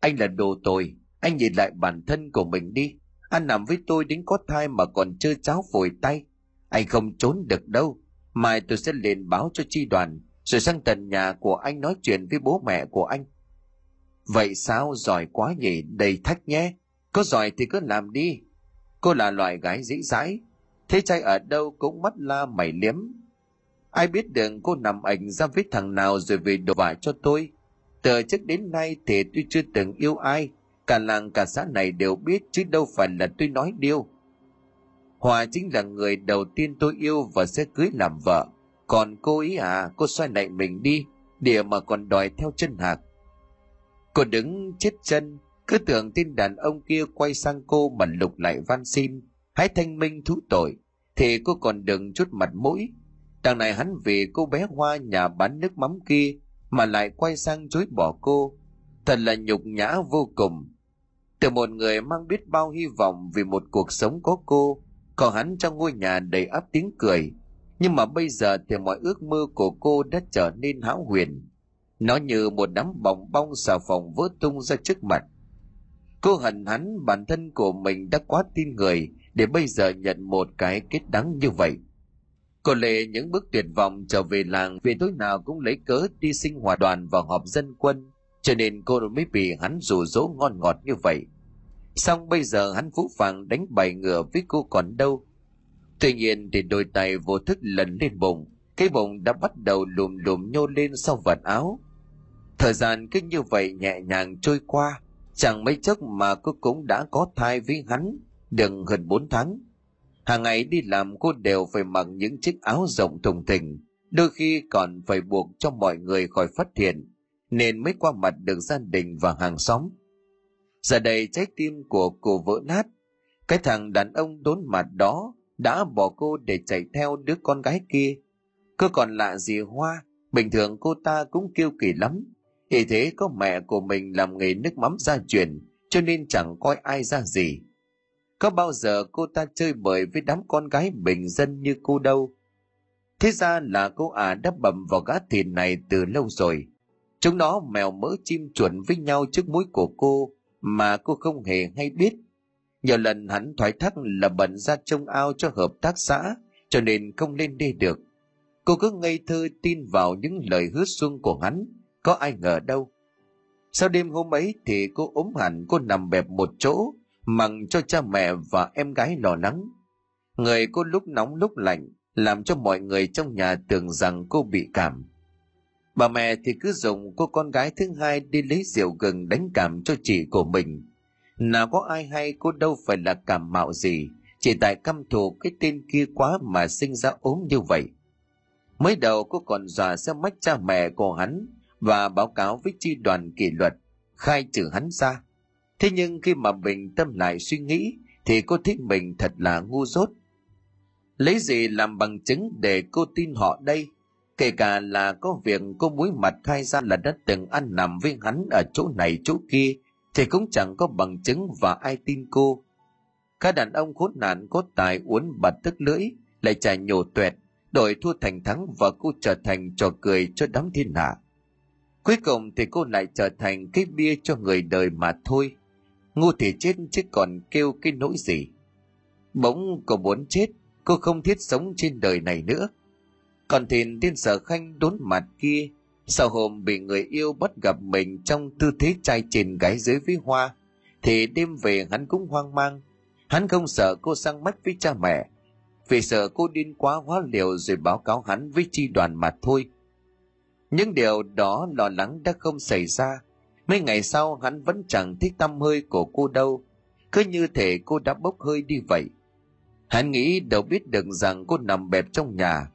Anh là đồ tồi, anh nhìn lại bản thân của mình đi. Anh nằm với tôi đến có thai mà còn chưa cháo phổi tay. Anh không trốn được đâu. Mai tôi sẽ lên báo cho chi đoàn, rồi sang tận nhà của anh nói chuyện với bố mẹ của anh. Vậy sao giỏi quá nhỉ, đầy thách nhé. Có giỏi thì cứ làm đi. Cô là loại gái dĩ dãi. Thế trai ở đâu cũng mắt la mày liếm. Ai biết được cô nằm ảnh ra với thằng nào rồi về đổ vải cho tôi. Từ trước đến nay thì tôi chưa từng yêu ai. Cả làng cả xã này đều biết chứ đâu phải là tôi nói điêu. Hòa chính là người đầu tiên tôi yêu và sẽ cưới làm vợ. Còn cô ý à, cô xoay lại mình đi, địa mà còn đòi theo chân hạc. Cô đứng chết chân, cứ tưởng tin đàn ông kia quay sang cô mà lục lại van xin, hãy thanh minh thú tội, thì cô còn đừng chút mặt mũi. Đằng này hắn vì cô bé hoa nhà bán nước mắm kia mà lại quay sang chối bỏ cô. Thật là nhục nhã vô cùng. Từ một người mang biết bao hy vọng vì một cuộc sống có cô, còn hắn trong ngôi nhà đầy áp tiếng cười. Nhưng mà bây giờ thì mọi ước mơ của cô đã trở nên hão huyền. Nó như một đám bong bong xà phòng vỡ tung ra trước mặt. Cô hận hắn bản thân của mình đã quá tin người để bây giờ nhận một cái kết đắng như vậy. Cô Lệ những bước tuyệt vọng trở về làng vì tối nào cũng lấy cớ đi sinh hoạt đoàn và họp dân quân, cho nên cô mới bị hắn rủ dỗ ngon ngọt như vậy. Xong bây giờ hắn phú phàng đánh bày ngựa với cô còn đâu. Tuy nhiên thì đôi tay vô thức lần lên bụng, cái bụng đã bắt đầu lùm lùm nhô lên sau vạt áo. Thời gian cứ như vậy nhẹ nhàng trôi qua, chẳng mấy chốc mà cô cũng đã có thai với hắn, được gần bốn tháng. Hàng ngày đi làm cô đều phải mặc những chiếc áo rộng thùng thình, đôi khi còn phải buộc cho mọi người khỏi phát hiện, nên mới qua mặt được gia đình và hàng xóm. Giờ đây trái tim của cô vỡ nát, cái thằng đàn ông đốn mặt đó đã bỏ cô để chạy theo đứa con gái kia. Cô còn lạ gì Hoa, bình thường cô ta cũng kiêu kỳ lắm. Thì thế có mẹ của mình làm nghề nước mắm gia truyền, cho nên chẳng coi ai ra gì. Có bao giờ cô ta chơi bời với đám con gái bình dân như cô đâu? Thế ra là cô ả đã bầm vào gã thìn này từ lâu rồi. Chúng nó mèo mỡ chim chuẩn với nhau trước mũi của cô mà cô không hề hay biết. Nhiều lần hắn thoái thác là bận ra trông ao cho hợp tác xã, cho nên không lên đây được. Cô cứ ngây thơ tin vào những lời hứa xuông của hắn, có ai ngờ đâu. Sau đêm hôm ấy thì cô ốm hẳn cô nằm bẹp một chỗ, mặc cho cha mẹ và em gái lo lắng. Người cô lúc nóng lúc lạnh, làm cho mọi người trong nhà tưởng rằng cô bị cảm. Bà mẹ thì cứ dùng cô con gái thứ hai đi lấy rượu gừng đánh cảm cho chị của mình. Nào có ai hay cô đâu phải là cảm mạo gì, chỉ tại căm thù cái tên kia quá mà sinh ra ốm như vậy. Mới đầu cô còn dọa sẽ mách cha mẹ của hắn và báo cáo với chi đoàn kỷ luật, khai trừ hắn ra. Thế nhưng khi mà bình tâm lại suy nghĩ thì cô thích mình thật là ngu dốt. Lấy gì làm bằng chứng để cô tin họ đây? Kể cả là có việc cô muối mặt khai ra là đã từng ăn nằm với hắn ở chỗ này chỗ kia thì cũng chẳng có bằng chứng và ai tin cô. Các đàn ông khốn nạn có tài uốn bật tức lưỡi lại chạy nhổ tuẹt đội thua thành thắng và cô trở thành trò cười cho đám thiên hạ. Cuối cùng thì cô lại trở thành cái bia cho người đời mà thôi. Ngu thì chết chứ còn kêu cái nỗi gì. Bỗng cô muốn chết, cô không thiết sống trên đời này nữa. Còn thìn tiên sở khanh đốn mặt kia, sau hôm bị người yêu bắt gặp mình trong tư thế trai trên gái dưới với hoa, thì đêm về hắn cũng hoang mang. Hắn không sợ cô sang mắt với cha mẹ, vì sợ cô điên quá hóa liều rồi báo cáo hắn với chi đoàn mà thôi. Những điều đó lo lắng đã không xảy ra. Mấy ngày sau hắn vẫn chẳng thích tâm hơi của cô đâu. Cứ như thể cô đã bốc hơi đi vậy. Hắn nghĩ đâu biết được rằng cô nằm bẹp trong nhà.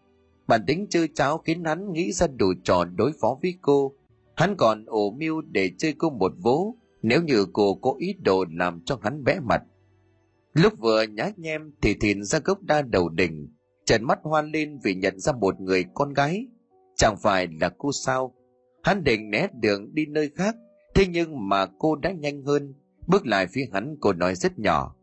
Bản tính chơi cháo khiến hắn nghĩ ra đủ trò đối phó với cô. Hắn còn ổ mưu để chơi cô một vố nếu như cô có ý đồ làm cho hắn bẽ mặt. Lúc vừa nhá nhem thì thìn ra gốc đa đầu đỉnh, trần mắt hoan lên vì nhận ra một người con gái. Chẳng phải là cô sao? Hắn định né đường đi nơi khác, thế nhưng mà cô đã nhanh hơn, bước lại phía hắn cô nói rất nhỏ.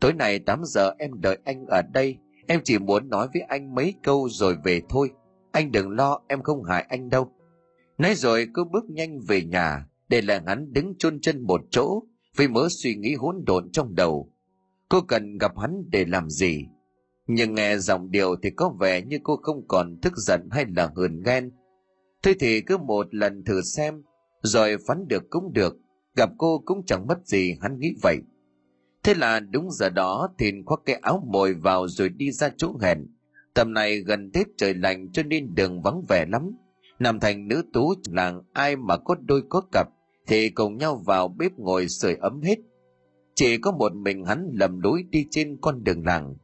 Tối nay 8 giờ em đợi anh ở đây, em chỉ muốn nói với anh mấy câu rồi về thôi. Anh đừng lo, em không hại anh đâu. Nói rồi cô bước nhanh về nhà, để lại hắn đứng chôn chân một chỗ, vì mớ suy nghĩ hỗn độn trong đầu. Cô cần gặp hắn để làm gì? Nhưng nghe giọng điệu thì có vẻ như cô không còn tức giận hay là hờn ghen. Thế thì cứ một lần thử xem, rồi phán được cũng được, gặp cô cũng chẳng mất gì hắn nghĩ vậy. Thế là đúng giờ đó Thìn khoác cái áo mồi vào rồi đi ra chỗ hẹn. Tầm này gần Tết trời lạnh cho nên đường vắng vẻ lắm. Nằm thành nữ tú làng ai mà có đôi có cặp thì cùng nhau vào bếp ngồi sưởi ấm hết. Chỉ có một mình hắn lầm lối đi trên con đường làng.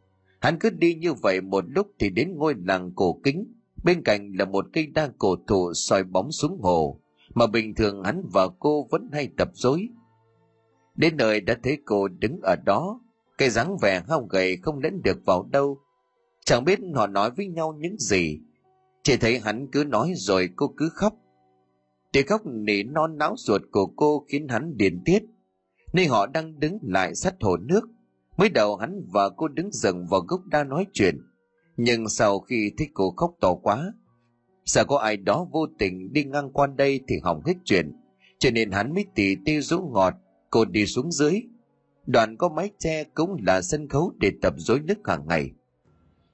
Hắn cứ đi như vậy một lúc thì đến ngôi làng cổ kính, bên cạnh là một cây đa cổ thụ soi bóng xuống hồ, mà bình thường hắn và cô vẫn hay tập dối. Đến nơi đã thấy cô đứng ở đó, cái dáng vẻ hao gầy không lẫn được vào đâu. Chẳng biết họ nói với nhau những gì, chỉ thấy hắn cứ nói rồi cô cứ khóc. Tiếng khóc nỉ non náo ruột của cô khiến hắn điền tiết. Nơi họ đang đứng lại sát hồ nước. Mới đầu hắn và cô đứng dần vào gốc đa nói chuyện. Nhưng sau khi thấy cô khóc to quá, sợ có ai đó vô tình đi ngang qua đây thì hỏng hết chuyện. Cho nên hắn mới tỉ tê rũ ngọt, cô đi xuống dưới. Đoạn có mái che cũng là sân khấu để tập dối nước hàng ngày.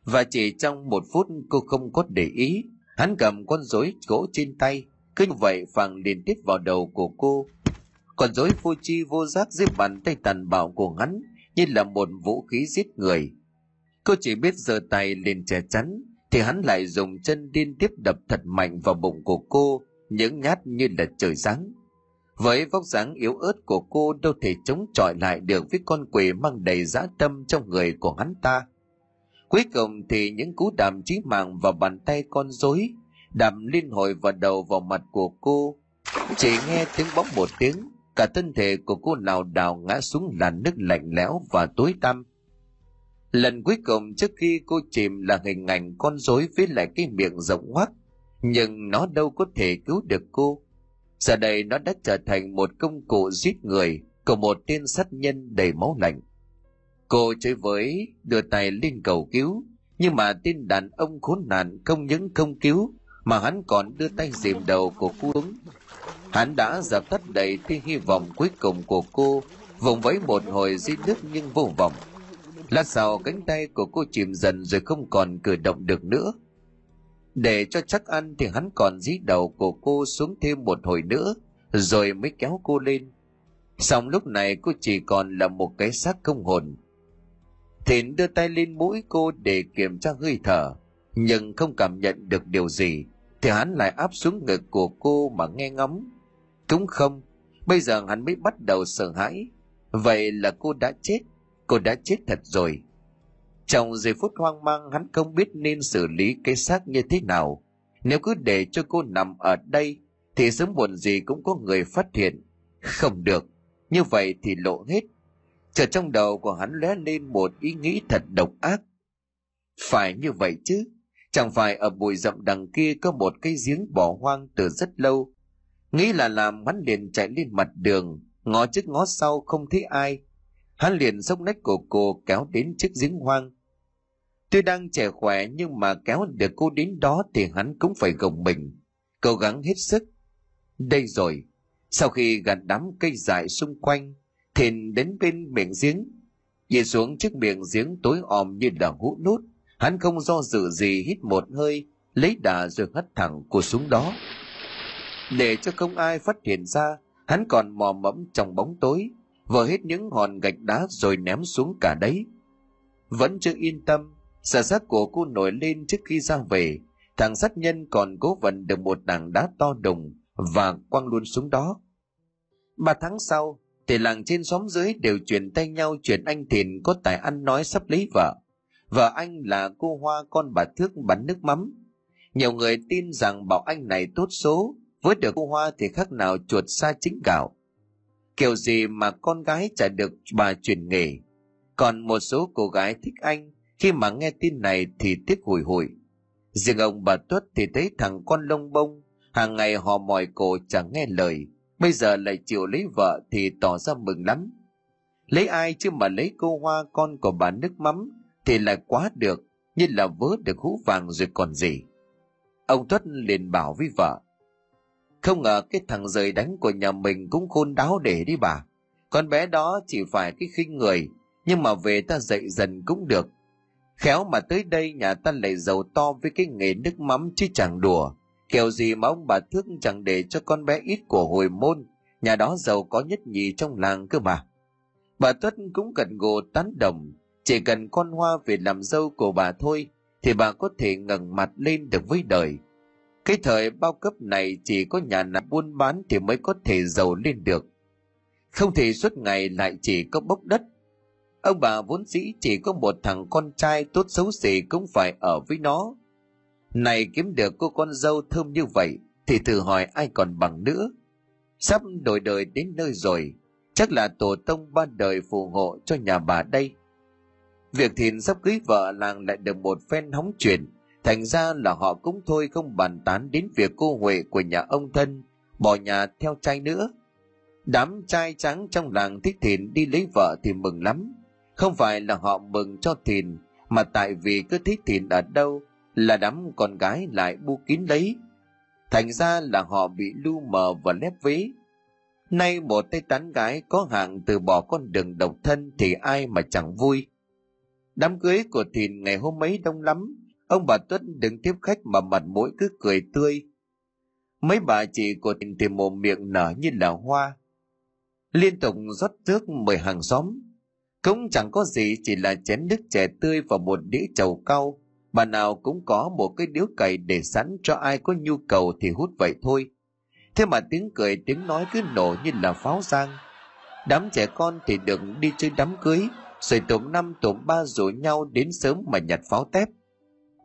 Và chỉ trong một phút cô không có để ý, hắn cầm con rối gỗ trên tay, cứ như vậy phẳng liên tiếp vào đầu của cô. Con rối vô chi vô giác dưới bàn tay tàn bạo của hắn như là một vũ khí giết người. Cô chỉ biết giơ tay lên che chắn, thì hắn lại dùng chân liên tiếp đập thật mạnh vào bụng của cô, những nhát như là trời giáng. Với vóc dáng yếu ớt của cô đâu thể chống chọi lại được với con quỷ mang đầy dã tâm trong người của hắn ta. Cuối cùng thì những cú đàm chí mạng vào bàn tay con rối đàm liên hồi vào đầu vào mặt của cô. Chỉ nghe tiếng bóng một tiếng, cả thân thể của cô lảo đảo ngã xuống làn nước lạnh lẽo và tối tăm. Lần cuối cùng trước khi cô chìm là hình ảnh con rối với lại cái miệng rộng hoắt, nhưng nó đâu có thể cứu được cô. Giờ đây nó đã trở thành một công cụ giết người của một tên sát nhân đầy máu lạnh. Cô chơi với đưa tay lên cầu cứu, nhưng mà tên đàn ông khốn nạn không những không cứu, mà hắn còn đưa tay dìm đầu của cô xuống. Hắn đã dập tắt đầy tia hy vọng cuối cùng của cô, vùng vẫy một hồi di nước nhưng vô vọng. Lát sau cánh tay của cô chìm dần rồi không còn cử động được nữa. Để cho chắc ăn thì hắn còn dí đầu của cô xuống thêm một hồi nữa, rồi mới kéo cô lên. Xong lúc này cô chỉ còn là một cái xác không hồn. Thìn đưa tay lên mũi cô để kiểm tra hơi thở, nhưng không cảm nhận được điều gì, thì hắn lại áp xuống ngực của cô mà nghe ngóng. đúng không, bây giờ hắn mới bắt đầu sợ hãi. Vậy là cô đã chết, cô đã chết thật rồi. Trong giây phút hoang mang hắn không biết nên xử lý cái xác như thế nào. Nếu cứ để cho cô nằm ở đây, thì sớm muộn gì cũng có người phát hiện. Không được, như vậy thì lộ hết. Chợt trong đầu của hắn lóe lên một ý nghĩ thật độc ác. Phải như vậy chứ, chẳng phải ở bụi rậm đằng kia có một cái giếng bỏ hoang từ rất lâu. Nghĩ là làm hắn liền chạy lên mặt đường, ngó trước ngó sau không thấy ai. Hắn liền xốc nách của cô kéo đến chiếc giếng hoang. Tuy đang trẻ khỏe nhưng mà kéo được cô đến đó thì hắn cũng phải gồng mình, cố gắng hết sức. Đây rồi, sau khi gạt đám cây dại xung quanh, thìn đến bên miệng giếng. Nhìn xuống chiếc miệng giếng tối om như là hũ nút, hắn không do dự gì hít một hơi, lấy đà rồi hất thẳng cô xuống đó. Để cho không ai phát hiện ra, hắn còn mò mẫm trong bóng tối, vỡ hết những hòn gạch đá rồi ném xuống cả đấy. Vẫn chưa yên tâm, Sợ xác của cô nổi lên trước khi ra về, thằng sát nhân còn cố vận được một tảng đá to đùng và quăng luôn xuống đó. Ba tháng sau, thì làng trên xóm dưới đều chuyển tay nhau chuyện anh Thìn có tài ăn nói sắp lấy vợ. Vợ anh là cô Hoa con bà Thước bắn nước mắm. Nhiều người tin rằng bảo anh này tốt số, với được cô Hoa thì khác nào chuột xa chính gạo. Kiểu gì mà con gái chả được bà chuyển nghề. Còn một số cô gái thích anh, khi mà nghe tin này thì tiếc hùi hụi. Riêng ông bà Tuất thì thấy thằng con lông bông, hàng ngày họ mỏi cổ chẳng nghe lời, bây giờ lại chịu lấy vợ thì tỏ ra mừng lắm. Lấy ai chứ mà lấy cô Hoa con của bà nước mắm thì lại quá được, như là vớ được hũ vàng rồi còn gì. Ông Tuất liền bảo với vợ, không ngờ cái thằng rời đánh của nhà mình cũng khôn đáo để đi bà. Con bé đó chỉ phải cái khinh người, nhưng mà về ta dạy dần cũng được. Khéo mà tới đây nhà ta lại giàu to với cái nghề nước mắm chứ chẳng đùa. Kiểu gì mà ông bà thước chẳng để cho con bé ít của hồi môn, nhà đó giàu có nhất nhì trong làng cơ mà. Bà Tuất cũng cần gồ tán đồng, chỉ cần con hoa về làm dâu của bà thôi, thì bà có thể ngẩng mặt lên được với đời. Cái thời bao cấp này chỉ có nhà nào buôn bán thì mới có thể giàu lên được. Không thể suốt ngày lại chỉ có bốc đất. Ông bà vốn dĩ chỉ có một thằng con trai tốt xấu gì cũng phải ở với nó. Này kiếm được cô con dâu thơm như vậy thì thử hỏi ai còn bằng nữa. Sắp đổi đời đến nơi rồi, chắc là tổ tông ba đời phù hộ cho nhà bà đây. Việc thìn sắp cưới vợ làng lại được một phen hóng chuyện, thành ra là họ cũng thôi không bàn tán đến việc cô Huệ của nhà ông thân, bỏ nhà theo trai nữa. Đám trai trắng trong làng thích thìn đi lấy vợ thì mừng lắm. Không phải là họ mừng cho thìn, mà tại vì cứ thích thìn ở đâu là đám con gái lại bu kín lấy. Thành ra là họ bị lu mờ và lép vế. Nay một tay tán gái có hạng từ bỏ con đường độc thân thì ai mà chẳng vui. Đám cưới của Thìn ngày hôm ấy đông lắm, ông bà Tuấn đứng tiếp khách mà mặt mũi cứ cười tươi. Mấy bà chị của Thìn thì mồm miệng nở như là hoa. Liên tục rót nước mời hàng xóm. Cũng chẳng có gì chỉ là chén nước chè tươi và một đĩa trầu cau. Bà nào cũng có một cái điếu cày để sẵn cho ai có nhu cầu thì hút vậy thôi. Thế mà tiếng cười tiếng nói cứ nổ như là pháo giang. Đám trẻ con thì đừng đi chơi đám cưới, rồi tụm năm tụm ba rủ nhau đến sớm mà nhặt pháo tép.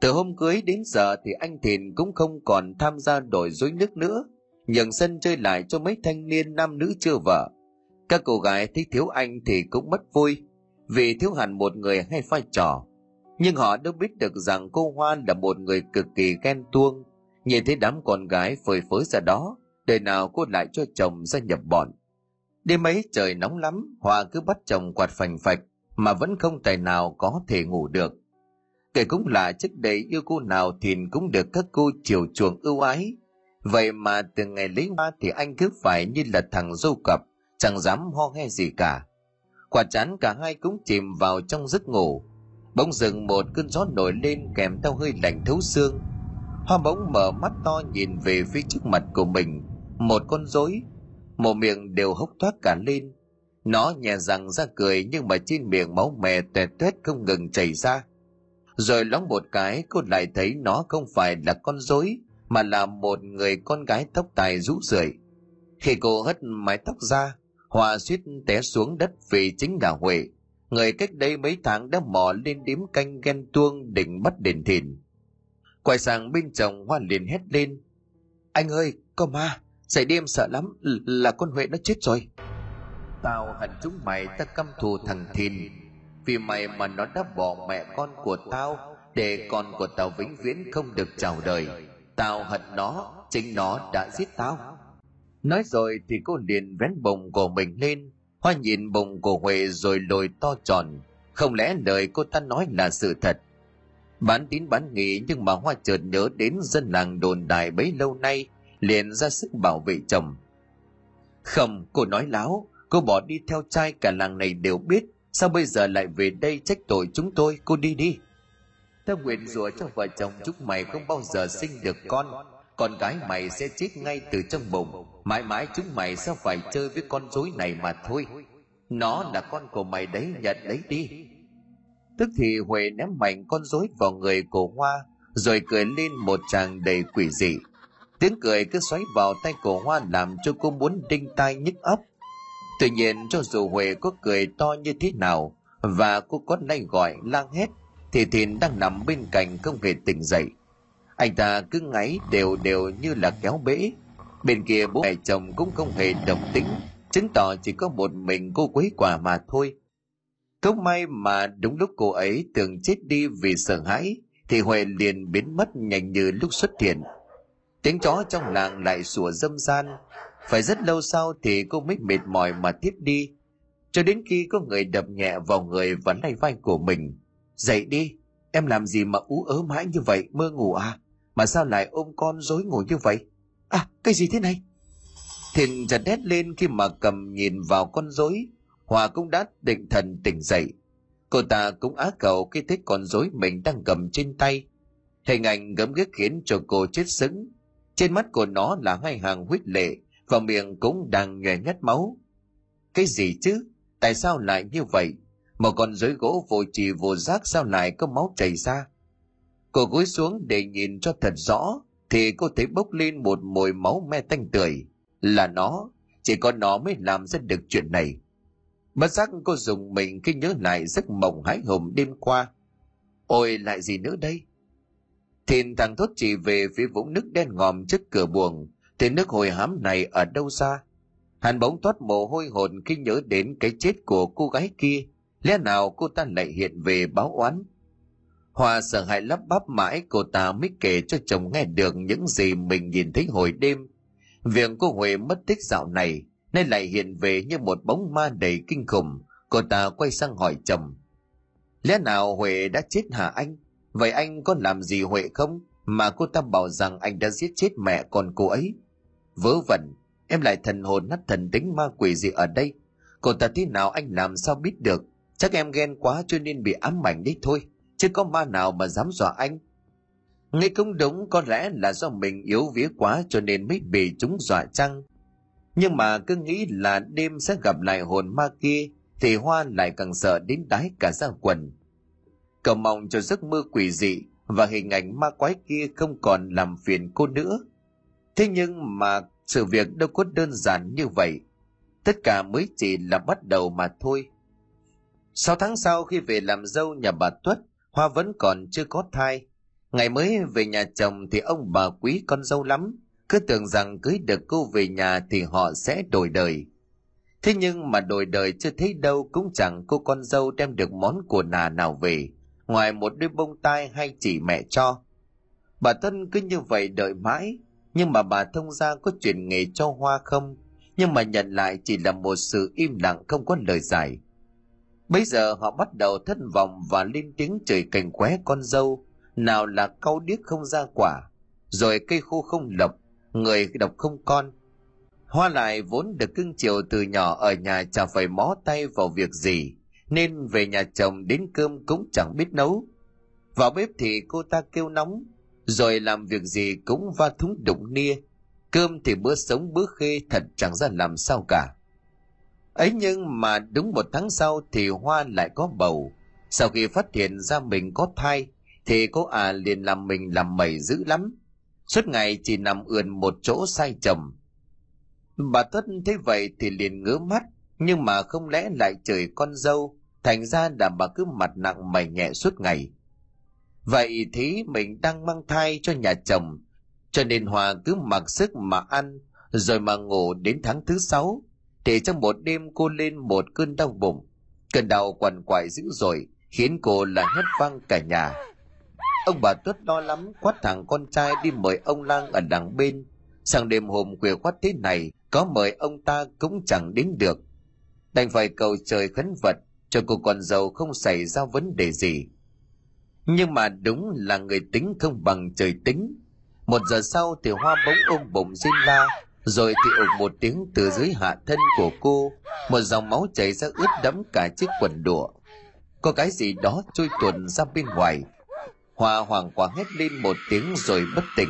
Từ hôm cưới đến giờ thì anh Thìn cũng không còn tham gia đổi dối nước nữa, nhường sân chơi lại cho mấy thanh niên nam nữ chưa vợ. Các cô gái thấy thiếu anh thì cũng mất vui, vì thiếu hẳn một người hay vai trò. Nhưng họ đâu biết được rằng cô Hoa là một người cực kỳ ghen tuông, nhìn thấy đám con gái phơi phới ra đó, đời nào cô lại cho chồng gia nhập bọn. Đêm ấy trời nóng lắm, Hoa cứ bắt chồng quạt phành phạch, mà vẫn không tài nào có thể ngủ được. Kể cũng là trước đây yêu cô nào thì cũng được các cô chiều chuộng ưu ái. Vậy mà từ ngày lấy hoa thì anh cứ phải như là thằng dâu cặp, chẳng dám ho he gì cả. Quả chán cả hai cũng chìm vào trong giấc ngủ. Bỗng dừng một cơn gió nổi lên kèm theo hơi lạnh thấu xương. Hoa bỗng mở mắt to nhìn về phía trước mặt của mình, một con rối, một miệng đều hốc thoát cả lên, nó nhẹ răng ra cười nhưng mà trên miệng máu mè tuệt tuét không ngừng chảy ra. Rồi lóng một cái cô lại thấy nó không phải là con rối mà là một người con gái tóc tài rũ rượi. Khi cô hất mái tóc ra, Hòa suýt té xuống đất vì chính là Huệ. Người cách đây mấy tháng đã mò lên điếm canh ghen tuông định bắt đền thìn. Quay sang bên chồng Hoa liền hét lên. Anh ơi, có ma, xảy đêm sợ lắm, là con Huệ nó chết rồi. Tao hận chúng mày ta căm thù thằng Thìn. Vì mày mà nó đã bỏ mẹ con của tao, Để con của tao vĩnh viễn không được chào đời. Tao hận nó, Chính nó đã giết tao. Nói rồi thì cô liền vén bồng của mình lên, Hoa nhìn bồng của Huệ rồi lồi to tròn. Không lẽ lời cô ta nói là sự thật? Bán tín bán nghị nhưng mà Hoa chợt nhớ đến dân làng đồn đại bấy lâu nay, liền ra sức bảo vệ chồng. Không, cô nói láo Cô bỏ đi theo trai cả làng này đều biết, sao bây giờ lại về đây trách tội chúng tôi, cô đi đi. Ta nguyện rủa cho vợ chồng chúng mày không bao giờ sinh được con, con gái mày sẽ chết ngay từ trong bụng, mãi mãi chúng mày sẽ phải chơi với con rối này mà thôi. Nó là con của mày đấy, nhận lấy đi. Tức thì Huệ ném mạnh con rối vào người của Hoa, rồi cười lên một tràng đầy quỷ dị. Tiếng cười cứ xoáy vào tay cổ Hoa làm cho cô muốn đinh tai nhức óc. Tuy nhiên, cho dù Huệ có cười to như thế nào và cô có nay gọi lang hét thì thìn đang nằm bên cạnh không hề tỉnh dậy. Anh ta cứ ngáy đều đều như là kéo bể. Bên kia bố mẹ chồng cũng không hề đồng tính chứng tỏ chỉ có một mình cô quấy quả mà thôi. Không may mà đúng lúc cô ấy tưởng chết đi vì sợ hãi, thì huệ liền biến mất nhanh như lúc xuất hiện. Tiếng chó trong làng lại sủa dâm gian phải rất lâu sau thì cô mới mệt mỏi mà tiếp đi. Cho đến khi có người đập nhẹ vào người và lay vai của mình. Dậy đi, em làm gì mà ú ớ mãi như vậy, mơ ngủ à? Mà sao lại ôm con dối ngủ như vậy? À cái gì thế này? Thìn giật hét lên khi mà cầm nhìn vào con rối. Hòa cũng đã định thần tỉnh dậy. Cô ta cũng á cầu khi thấy con rối mình đang cầm trên tay. Hình ảnh gấm ghiếc khiến cho cô chết sững. Trên mắt của nó là hai hàng huyết lệ và miệng cũng đang nhòe nhát máu. Cái gì chứ? Tại sao lại như vậy? Một con rối gỗ vô trì vô giác sao lại có máu chảy ra? Cô cúi xuống để nhìn cho thật rõ, thì cô thấy bốc lên một mùi máu me tanh tưởi. Là nó, chỉ có nó mới làm ra được chuyện này. Bất giác cô dùng mình khi nhớ lại giấc mộng hãi hùng đêm qua. Ôi, lại gì nữa đây? Thìn thằng thốt chỉ về phía vũng nước đen ngòm trước cửa buồng thì nước hồi hám này ở đâu ra hắn bỗng thoát mồ hôi hồn khi nhớ đến cái chết của cô gái kia lẽ nào cô ta lại hiện về báo oán hòa sợ hãi lắp bắp mãi, cô ta mới kể cho chồng nghe được những gì mình nhìn thấy hồi đêm. Việc cô Huệ mất tích dạo này, nay lại hiện về như một bóng ma đầy kinh khủng. Cô ta quay sang hỏi chồng. Lẽ nào Huệ đã chết hả anh? Vậy anh có làm gì Huệ không? Mà cô ta bảo rằng anh đã giết chết mẹ con cô ấy. Vớ vẩn, em lại thần hồn nát thần tính ma quỷ gì ở đây? Cô ta thế nào anh làm sao biết được? Chắc em ghen quá cho nên bị ám ảnh đấy thôi chứ có ma nào mà dám dọa anh nghe cũng đúng có lẽ là do mình yếu vía quá cho nên mới bị chúng dọa chăng nhưng mà cứ nghĩ là đêm sẽ gặp lại hồn ma kia thì hoa lại càng sợ đến đái cả ra quần cầu mong cho giấc mơ quỷ dị và hình ảnh ma quái kia không còn làm phiền cô nữa thế nhưng mà sự việc đâu có đơn giản như vậy tất cả mới chỉ là bắt đầu mà thôi sáu tháng sau khi về làm dâu nhà bà tuất Hoa vẫn còn chưa có thai. Ngày mới về nhà chồng thì ông bà quý con dâu lắm, cứ tưởng rằng cưới được cô về nhà thì họ sẽ đổi đời. Thế nhưng mà đổi đời chưa thấy đâu cũng chẳng cô con dâu đem được món của nà nào về, ngoài một đôi bông tai hay chỉ mẹ cho. Bà Tân cứ như vậy đợi mãi, nhưng mà bà thông gia có chuyển nghề cho Hoa không? Nhưng mà nhận lại chỉ là một sự im lặng không có lời giải. Bấy giờ họ bắt đầu thất vọng và lên tiếng chửi cành qué con dâu, nào là cau điếc không ra quả, rồi cây khô không lộc, người độc không con. Hoa lại vốn được cưng chiều từ nhỏ ở nhà chả phải mó tay vào việc gì, nên về nhà chồng đến cơm cũng chẳng biết nấu. Vào bếp thì cô ta kêu nóng, rồi làm việc gì cũng va thúng đụng nia. Cơm thì bữa sống bữa khê thật chẳng ra làm sao cả. Ấy nhưng mà đúng một tháng sau thì hoa lại có bầu. Sau khi phát hiện ra mình có thai, thì cô à liền làm mình làm mẩy dữ lắm. Suốt ngày chỉ nằm ườn một chỗ sai chồng bà tuất thấy vậy thì liền ngứa mắt, nhưng mà không lẽ lại chửi con dâu, thành ra là bà cứ mặt nặng mày nhẹ suốt ngày vậy thế mình đang mang thai cho nhà chồng, cho nên hòa cứ mặc sức mà ăn, rồi mà ngủ đến tháng thứ sáu thì trong một đêm cô lên một cơn đau bụng. Cơn đau quằn quại dữ dội khiến cô là hét vang cả nhà. Ông bà tuất lo lắm, quát thằng con trai đi mời ông lang ở đằng bên. Sang đêm hôm khuya khoát thế này, có mời ông ta cũng chẳng đến được. Đành phải cầu trời khấn vật, cho cô con dâu không xảy ra vấn đề gì nhưng mà đúng là người tính không bằng trời tính. Một giờ sau thì hoa bỗng ôm bụng xin la, rồi thì ục một tiếng từ dưới hạ thân của cô, một dòng máu chảy ra ướt đẫm cả chiếc quần đùa. Có cái gì đó trôi tuần ra bên ngoài. Hoa hoàng quả hét lên một tiếng rồi bất tỉnh.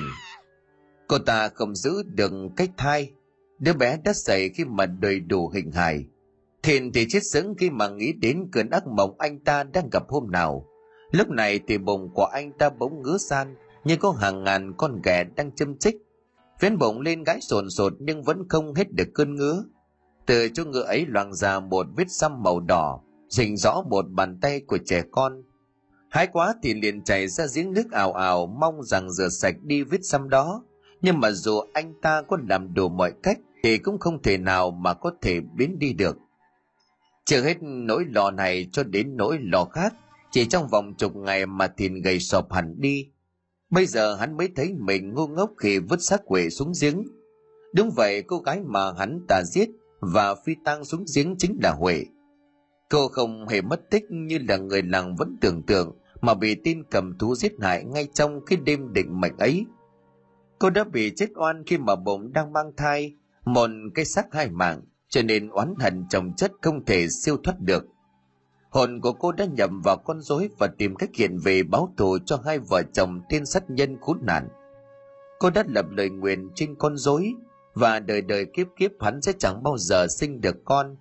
Cô ta không giữ được cách thai. Đứa bé đã xảy khi mà đầy đủ hình hài. Thiền thì chết sững khi mà nghĩ đến cơn ác mộng anh ta đang gặp hôm nào lúc này thì bụng của anh ta bỗng ngứa san như có hàng ngàn con ghẻ đang châm chích Phiến bụng lên gái sồn sột nhưng vẫn không hết được cơn ngứa. Từ chỗ ngựa ấy loàng ra một vết xăm màu đỏ, rình rõ một bàn tay của trẻ con. Hái quá thì liền chạy ra giếng nước ảo ảo mong rằng rửa sạch đi vết xăm đó. Nhưng mà dù anh ta có làm đủ mọi cách thì cũng không thể nào mà có thể biến đi được. Chưa hết nỗi lo này cho đến nỗi lo khác, chỉ trong vòng chục ngày mà thìn gầy sọp hẳn đi. Bây giờ hắn mới thấy mình ngu ngốc khi vứt xác quỷ xuống giếng. Đúng vậy, cô gái mà hắn ta giết và phi tang xuống giếng chính là Huệ. Cô không hề mất tích như là người làng vẫn tưởng tượng mà bị tin cầm thú giết hại ngay trong cái đêm định mệnh ấy. Cô đã bị chết oan khi mà bụng đang mang thai, một cái xác hai mạng, cho nên oán hận chồng chất không thể siêu thoát được. Hồn của cô đã nhầm vào con rối và tìm cách hiện về báo thù cho hai vợ chồng tiên sát nhân khốn nạn. Cô đã lập lời nguyện trên con rối và đời đời kiếp kiếp hắn sẽ chẳng bao giờ sinh được con.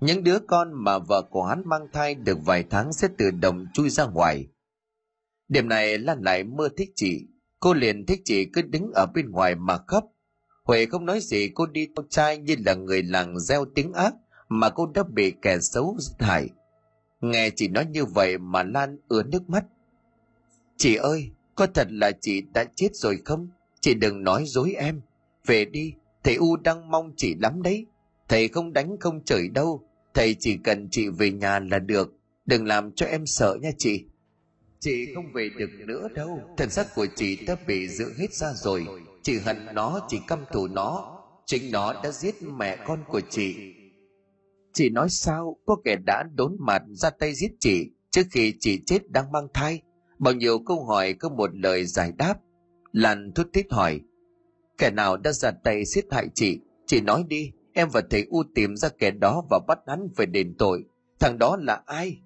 Những đứa con mà vợ của hắn mang thai được vài tháng sẽ tự động chui ra ngoài. Đêm này Lan lại mơ thích chị, cô liền thích chị cứ đứng ở bên ngoài mà khóc. Huệ không nói gì cô đi theo trai như là người làng gieo tiếng ác mà cô đã bị kẻ xấu giết hại. Nghe chị nói như vậy mà Lan ứa nước mắt. Chị ơi, có thật là chị đã chết rồi không? Chị đừng nói dối em. Về đi, thầy U đang mong chị lắm đấy. Thầy không đánh không chửi đâu. Thầy chỉ cần chị về nhà là được. Đừng làm cho em sợ nha chị. Chị không về được nữa đâu. Thần sắc của chị đã bị giữ hết ra rồi. Chị hận nó, chị căm thù nó. Chính nó đã giết mẹ con của chị. Chị nói sao có kẻ đã đốn mặt ra tay giết chị trước khi chị chết đang mang thai. Bao nhiêu câu hỏi có một lời giải đáp. Lan thút thít hỏi. Kẻ nào đã ra tay giết hại chị? Chị nói đi, em và thầy U tìm ra kẻ đó và bắt hắn về đền tội. Thằng đó là ai?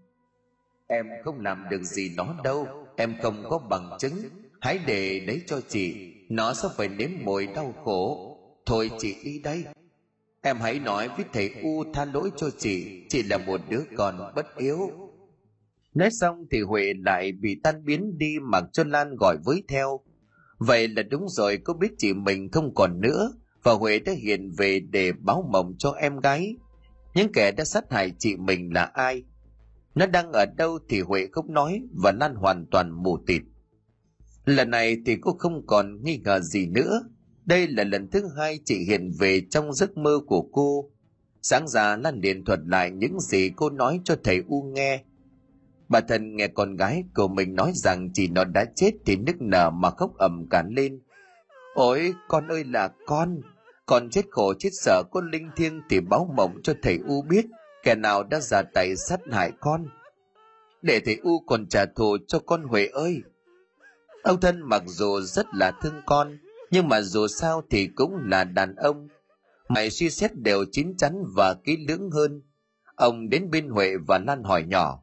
Em không làm được gì nó đâu, em không có bằng chứng. Hãy để đấy cho chị, nó sẽ phải nếm mùi đau khổ. Thôi chị đi đây. Em hãy nói với thầy U tha lỗi cho chị, chị là một đứa con bất yếu. Nói xong thì Huệ lại bị tan biến đi mặc cho Lan gọi với theo. Vậy là đúng rồi cô biết chị mình không còn nữa và Huệ đã hiện về để báo mộng cho em gái. Những kẻ đã sát hại chị mình là ai? Nó đang ở đâu thì Huệ không nói và Lan hoàn toàn mù tịt. Lần này thì cô không còn nghi ngờ gì nữa. Đây là lần thứ hai chị hiện về trong giấc mơ của cô. Sáng ra Lan liền thuật lại những gì cô nói cho thầy U nghe. Bà thần nghe con gái của mình nói rằng chị nó đã chết thì nức nở mà khóc ầm cả lên. Ôi, con ơi là con! Con chết khổ chết sợ con linh thiêng thì báo mộng cho thầy U biết kẻ nào đã ra tay sát hại con. Để thầy U còn trả thù cho con Huệ ơi! Ông thân mặc dù rất là thương con, nhưng mà dù sao thì cũng là đàn ông. Mày suy xét đều chín chắn và kỹ lưỡng hơn. Ông đến bên Huệ và Lan hỏi nhỏ.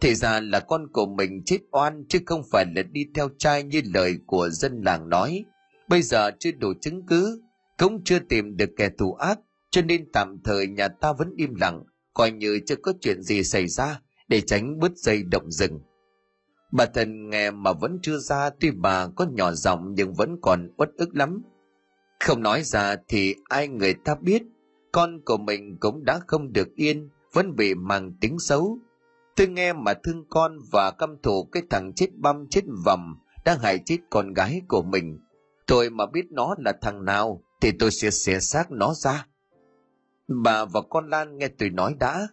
Thì ra là con của mình chết oan chứ không phải là đi theo trai như lời của dân làng nói. Bây giờ chưa đủ chứng cứ, cũng chưa tìm được kẻ thù ác, cho nên tạm thời nhà ta vẫn im lặng, coi như chưa có chuyện gì xảy ra để tránh bứt dây động rừng. Bà thần nghe mà vẫn chưa ra tuy bà có nhỏ giọng nhưng vẫn còn uất ức lắm. Không nói ra thì ai người ta biết, con của mình cũng đã không được yên, vẫn bị mang tính xấu. Tôi nghe mà thương con và căm thù cái thằng chết băm chết vầm đang hại chết con gái của mình. Tôi mà biết nó là thằng nào thì tôi sẽ xẻ xác nó ra. Bà và con Lan nghe tôi nói đã.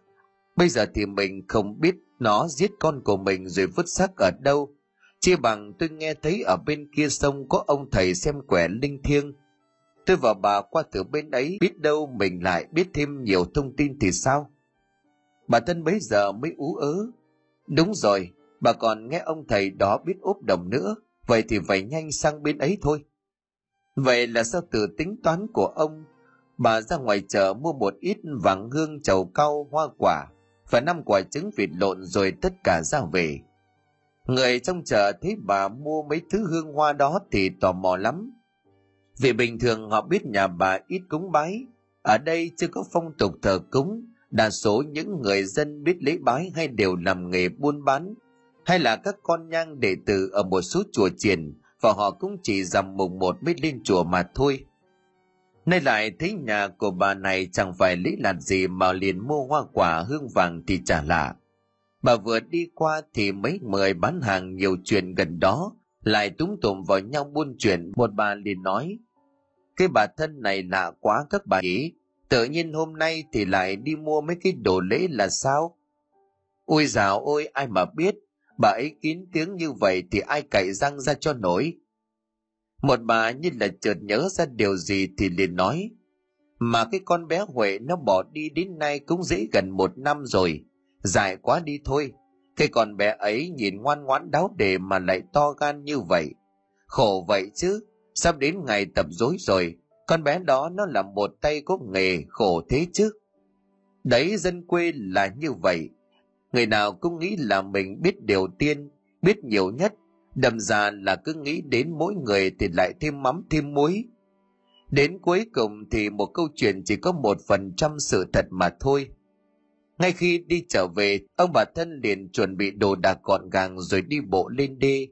Bây giờ thì mình không biết nó giết con của mình rồi vứt xác ở đâu. Chia bằng tôi nghe thấy ở bên kia sông có ông thầy xem quẻ linh thiêng. Tôi và bà qua từ bên ấy biết đâu mình lại biết thêm nhiều thông tin thì sao? Bà thân bấy giờ mới ú ớ. Đúng rồi, bà còn nghe ông thầy đó biết ốp đồng nữa, vậy thì phải nhanh sang bên ấy thôi. Vậy là sao từ tính toán của ông, bà ra ngoài chợ mua một ít vàng hương chầu cau hoa quả và năm quả trứng vịt lộn rồi tất cả ra về. Người trong chợ thấy bà mua mấy thứ hương hoa đó thì tò mò lắm. Vì bình thường họ biết nhà bà ít cúng bái, ở đây chưa có phong tục thờ cúng, đa số những người dân biết lễ bái hay đều làm nghề buôn bán, hay là các con nhang đệ tử ở một số chùa triển và họ cũng chỉ dằm mùng một mới lên chùa mà thôi. Nay lại thấy nhà của bà này chẳng phải lý lạt gì mà liền mua hoa quả hương vàng thì chả lạ. Bà vừa đi qua thì mấy người bán hàng nhiều chuyện gần đó lại túng tụm vào nhau buôn chuyện. Một bà liền nói, cái bà thân này lạ quá các bà ý, tự nhiên hôm nay thì lại đi mua mấy cái đồ lễ là sao? Ôi dào ôi, ai mà biết, bà ấy kín tiếng như vậy thì ai cậy răng ra cho nổi một bà như là chợt nhớ ra điều gì thì liền nói, mà cái con bé huệ nó bỏ đi đến nay cũng dễ gần một năm rồi. Dài quá đi thôi. Cái con bé ấy nhìn ngoan ngoãn đáo đề mà lại to gan như vậy. Khổ vậy chứ, sắp đến ngày tập dối rồi. Con bé đó nó là một tay có nghề khổ thế chứ. Đấy, dân quê là như vậy. Người nào cũng nghĩ là mình biết điều tiên, biết nhiều nhất đâm già là cứ nghĩ đến mỗi người thì lại thêm mắm thêm muối. Đến cuối cùng thì một câu chuyện chỉ có một phần trăm sự thật mà thôi. Ngay khi đi trở về, ông bà thân liền chuẩn bị đồ đạc gọn gàng rồi đi bộ lên đê.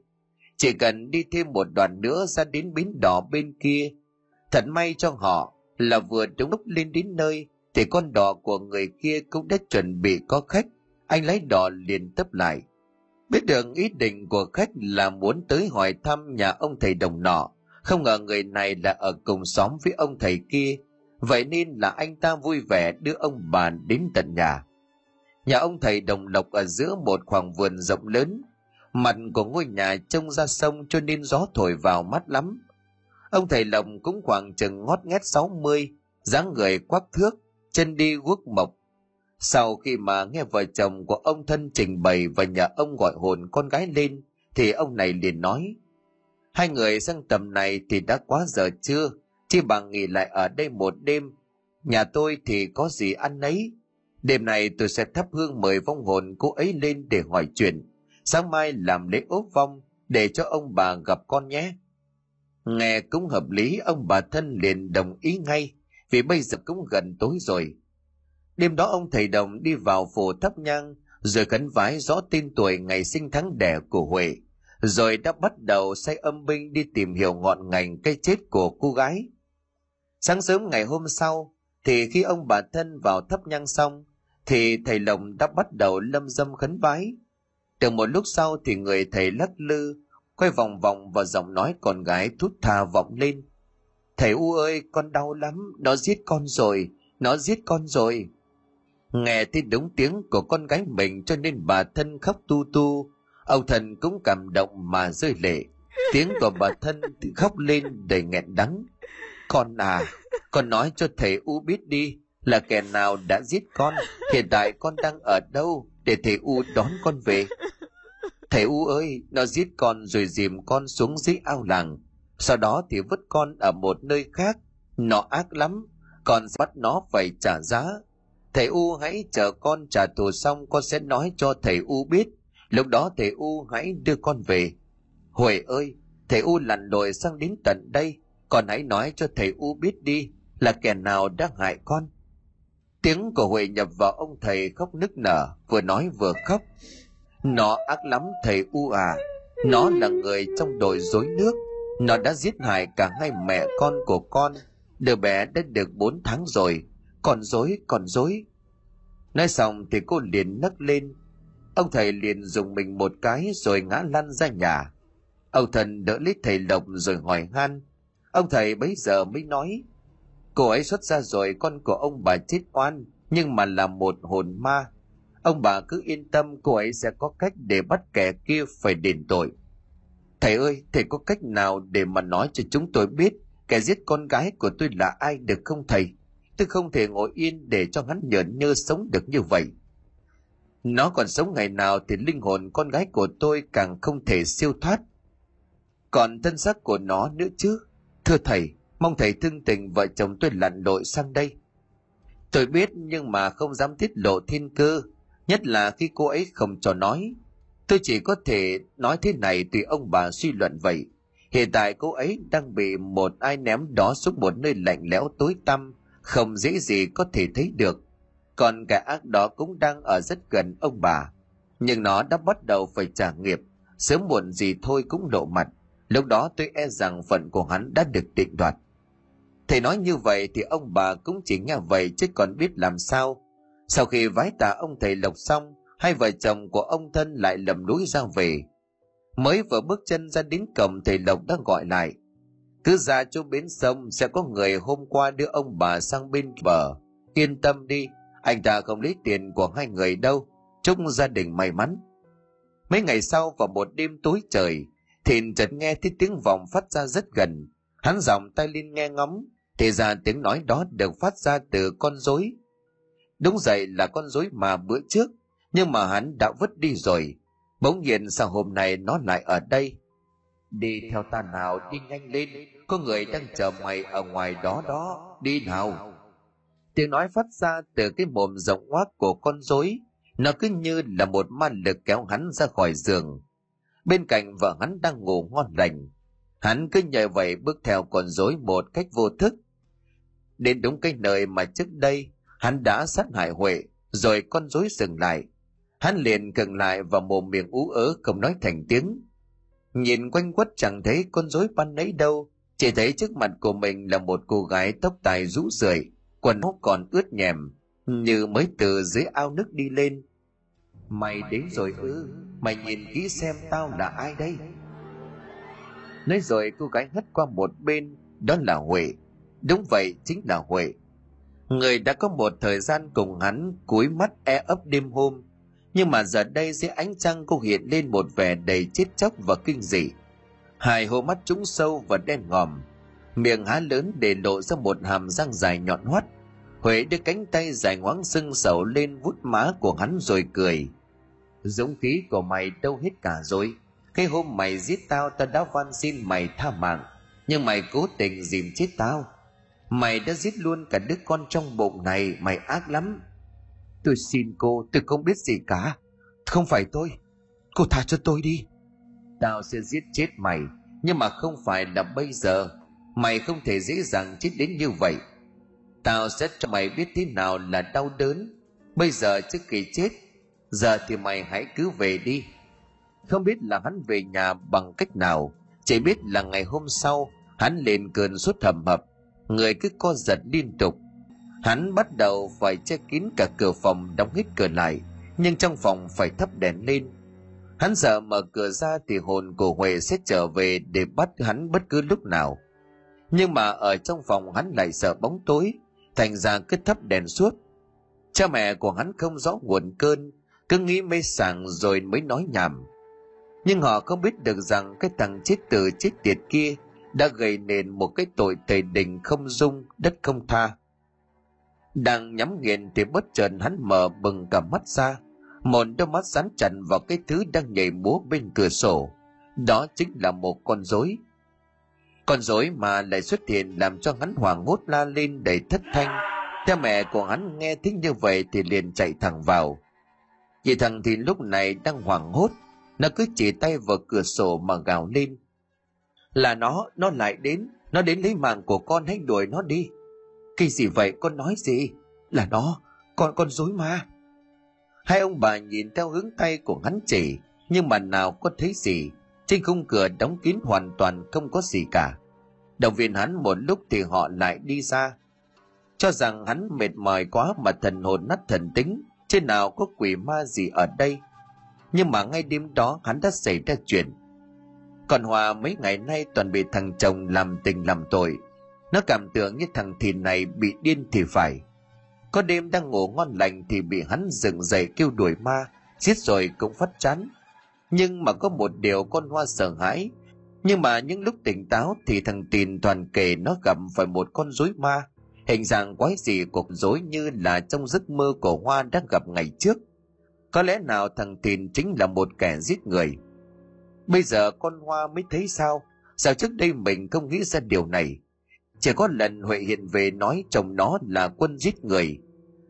Chỉ cần đi thêm một đoạn nữa ra đến bến đỏ bên kia. Thật may cho họ là vừa đúng lúc lên đến nơi thì con đò của người kia cũng đã chuẩn bị có khách. Anh lấy đò liền tấp lại biết được ý định của khách là muốn tới hỏi thăm nhà ông thầy đồng nọ. Không ngờ người này là ở cùng xóm với ông thầy kia. Vậy nên là anh ta vui vẻ đưa ông bà đến tận nhà. Nhà ông thầy đồng lộc ở giữa một khoảng vườn rộng lớn. Mặt của ngôi nhà trông ra sông cho nên gió thổi vào mắt lắm. Ông thầy lộc cũng khoảng chừng ngót nghét sáu mươi, dáng người quắc thước, chân đi guốc mộc sau khi mà nghe vợ chồng của ông thân trình bày và nhà ông gọi hồn con gái lên, thì ông này liền nói, hai người sang tầm này thì đã quá giờ chưa, chi bằng nghỉ lại ở đây một đêm. Nhà tôi thì có gì ăn nấy. Đêm này tôi sẽ thắp hương mời vong hồn cô ấy lên để hỏi chuyện. Sáng mai làm lễ ốp vong để cho ông bà gặp con nhé. Nghe cũng hợp lý ông bà thân liền đồng ý ngay vì bây giờ cũng gần tối rồi Đêm đó ông thầy đồng đi vào phủ thắp nhang, rồi khấn vái rõ tên tuổi ngày sinh tháng đẻ của Huệ, rồi đã bắt đầu say âm binh đi tìm hiểu ngọn ngành cái chết của cô gái. Sáng sớm ngày hôm sau, thì khi ông bà thân vào thắp nhang xong, thì thầy Lồng đã bắt đầu lâm dâm khấn vái. từ một lúc sau thì người thầy lắc lư, quay vòng vòng và giọng nói con gái thút thà vọng lên. Thầy U ơi, con đau lắm, nó giết con rồi, nó giết con rồi. Nghe thấy đúng tiếng của con gái mình cho nên bà thân khóc tu tu. Ông thần cũng cảm động mà rơi lệ. Tiếng của bà thân khóc lên đầy nghẹn đắng. Con à, con nói cho thầy U biết đi là kẻ nào đã giết con. Hiện tại con đang ở đâu để thầy U đón con về. Thầy U ơi, nó giết con rồi dìm con xuống dưới ao làng. Sau đó thì vứt con ở một nơi khác. Nó ác lắm, con bắt nó phải trả giá Thầy U hãy chờ con trả thù xong con sẽ nói cho thầy U biết. Lúc đó thầy U hãy đưa con về. Huệ ơi, thầy U lặn lội sang đến tận đây. Con hãy nói cho thầy U biết đi là kẻ nào đã hại con. Tiếng của Huệ nhập vào ông thầy khóc nức nở, vừa nói vừa khóc. Nó ác lắm thầy U à. Nó là người trong đội dối nước. Nó đã giết hại cả hai mẹ con của con. Đứa bé đã được bốn tháng rồi còn dối còn dối nói xong thì cô liền nấc lên. Ông thầy liền dùng mình một cái rồi ngã lăn ra nhà. Ông thần đỡ lấy thầy lộc rồi hỏi han. Ông thầy bấy giờ mới nói, cô ấy xuất ra rồi, con của ông bà chết oan, nhưng mà là một hồn ma. Ông bà cứ yên tâm, cô ấy sẽ có cách để bắt kẻ kia phải đền tội. Thầy ơi, thầy có cách nào để mà nói cho chúng tôi biết kẻ giết con gái của tôi là ai được không thầy? Tôi không thể ngồi yên để cho hắn nhợn nhơ sống được như vậy. Nó còn sống ngày nào thì linh hồn con gái của tôi càng không thể siêu thoát. Còn thân xác của nó nữa chứ? Thưa thầy, mong thầy thương tình vợ chồng tôi lặn lội sang đây. Tôi biết nhưng mà không dám tiết lộ thiên cơ, nhất là khi cô ấy không cho nói. Tôi chỉ có thể nói thế này tùy ông bà suy luận vậy. Hiện tại cô ấy đang bị một ai ném đó xuống một nơi lạnh lẽo tối tăm không dễ gì có thể thấy được. Còn kẻ ác đó cũng đang ở rất gần ông bà. Nhưng nó đã bắt đầu phải trả nghiệp. Sớm muộn gì thôi cũng lộ mặt. Lúc đó tôi e rằng phận của hắn đã được định đoạt. Thầy nói như vậy thì ông bà cũng chỉ nghe vậy chứ còn biết làm sao. Sau khi vái tạ ông thầy lộc xong, hai vợ chồng của ông thân lại lầm núi ra về. Mới vừa bước chân ra đến cổng thầy lộc đã gọi lại cứ ra chỗ bến sông sẽ có người hôm qua đưa ông bà sang bên bờ. Yên tâm đi, anh ta không lấy tiền của hai người đâu. Chúc gia đình may mắn. Mấy ngày sau vào một đêm tối trời, thìn chợt nghe thấy tiếng vọng phát ra rất gần. Hắn giọng tay lên nghe ngóng, thì ra tiếng nói đó được phát ra từ con rối. Đúng vậy là con rối mà bữa trước, nhưng mà hắn đã vứt đi rồi. Bỗng nhiên sao hôm nay nó lại ở đây? Đi theo ta nào đi nhanh lên. Có người đang chờ mày ở ngoài đó đó. Đi nào. Tiếng nói phát ra từ cái mồm rộng hoác của con rối. Nó cứ như là một ma lực kéo hắn ra khỏi giường. Bên cạnh vợ hắn đang ngủ ngon lành. Hắn cứ nhờ vậy bước theo con rối một cách vô thức. Đến đúng cái nơi mà trước đây, hắn đã sát hại huệ, rồi con rối dừng lại. Hắn liền gần lại và mồm miệng ú ớ không nói thành tiếng nhìn quanh quất chẳng thấy con rối ban nấy đâu, chỉ thấy trước mặt của mình là một cô gái tóc tài rũ rượi, quần áo còn ướt nhèm, như mới từ dưới ao nước đi lên. Mày đến rồi ư? Mày nhìn kỹ xem tao là ai đây? Nói rồi cô gái hất qua một bên, đó là huệ. Đúng vậy, chính là huệ. Người đã có một thời gian cùng hắn cúi mắt e ấp đêm hôm nhưng mà giờ đây dưới ánh trăng cô hiện lên một vẻ đầy chết chóc và kinh dị. Hai hô mắt trũng sâu và đen ngòm, miệng há lớn để lộ ra một hàm răng dài nhọn hoắt. Huệ đưa cánh tay dài ngoáng sưng sầu lên vút má của hắn rồi cười. Dũng khí của mày đâu hết cả rồi. Cái hôm mày giết tao tao đã van xin mày tha mạng. Nhưng mày cố tình dìm chết tao. Mày đã giết luôn cả đứa con trong bụng này, mày ác lắm tôi xin cô, tôi không biết gì cả. Không phải tôi, cô tha cho tôi đi. Tao sẽ giết chết mày, nhưng mà không phải là bây giờ. Mày không thể dễ dàng chết đến như vậy. Tao sẽ cho mày biết thế nào là đau đớn. Bây giờ trước khi chết, giờ thì mày hãy cứ về đi. Không biết là hắn về nhà bằng cách nào, chỉ biết là ngày hôm sau, hắn lên cơn sốt thầm hập. Người cứ co giật liên tục hắn bắt đầu phải che kín cả cửa phòng đóng hết cửa lại, nhưng trong phòng phải thắp đèn lên. Hắn sợ mở cửa ra thì hồn của huệ sẽ trở về để bắt hắn bất cứ lúc nào. Nhưng mà ở trong phòng hắn lại sợ bóng tối, thành ra cứ thắp đèn suốt. Cha mẹ của hắn không rõ nguồn cơn, cứ nghĩ mê sảng rồi mới nói nhảm. Nhưng họ không biết được rằng cái thằng chết tử chết tiệt kia đã gây nên một cái tội tề đình không dung, đất không tha đang nhắm nghiền thì bất chợt hắn mở bừng cả mắt ra. Một đôi mắt sáng chặn vào cái thứ đang nhảy múa bên cửa sổ. Đó chính là một con rối. Con rối mà lại xuất hiện làm cho hắn hoảng hốt la lên đầy thất thanh. Theo mẹ của hắn nghe tiếng như vậy thì liền chạy thẳng vào. Chị thằng thì lúc này đang hoảng hốt. Nó cứ chỉ tay vào cửa sổ mà gào lên. Là nó nó lại đến. Nó đến lấy mạng của con, hãy đuổi nó đi cái gì vậy, con nói gì? Là nó, con con dối ma. Hai ông bà nhìn theo hướng tay của hắn chỉ, nhưng mà nào có thấy gì? Trên khung cửa đóng kín hoàn toàn, không có gì cả. Động viên hắn một lúc thì họ lại đi ra. Cho rằng hắn mệt mỏi quá mà thần hồn nát thần tính trên nào có quỷ ma gì ở đây. Nhưng mà ngay đêm đó hắn đã xảy ra chuyện. Còn hòa mấy ngày nay toàn bị thằng chồng làm tình làm tội nó cảm tưởng như thằng thìn này bị điên thì phải. Có đêm đang ngủ ngon lành thì bị hắn dựng dậy kêu đuổi ma giết rồi cũng phát chán. Nhưng mà có một điều con hoa sợ hãi. Nhưng mà những lúc tỉnh táo thì thằng tìn toàn kể nó gặp phải một con rối ma. Hình dạng quái gì cục rối như là trong giấc mơ của hoa đang gặp ngày trước. Có lẽ nào thằng tìn chính là một kẻ giết người? Bây giờ con hoa mới thấy sao? Sao trước đây mình không nghĩ ra điều này? Chỉ có lần huệ hiện về nói chồng nó là quân giết người,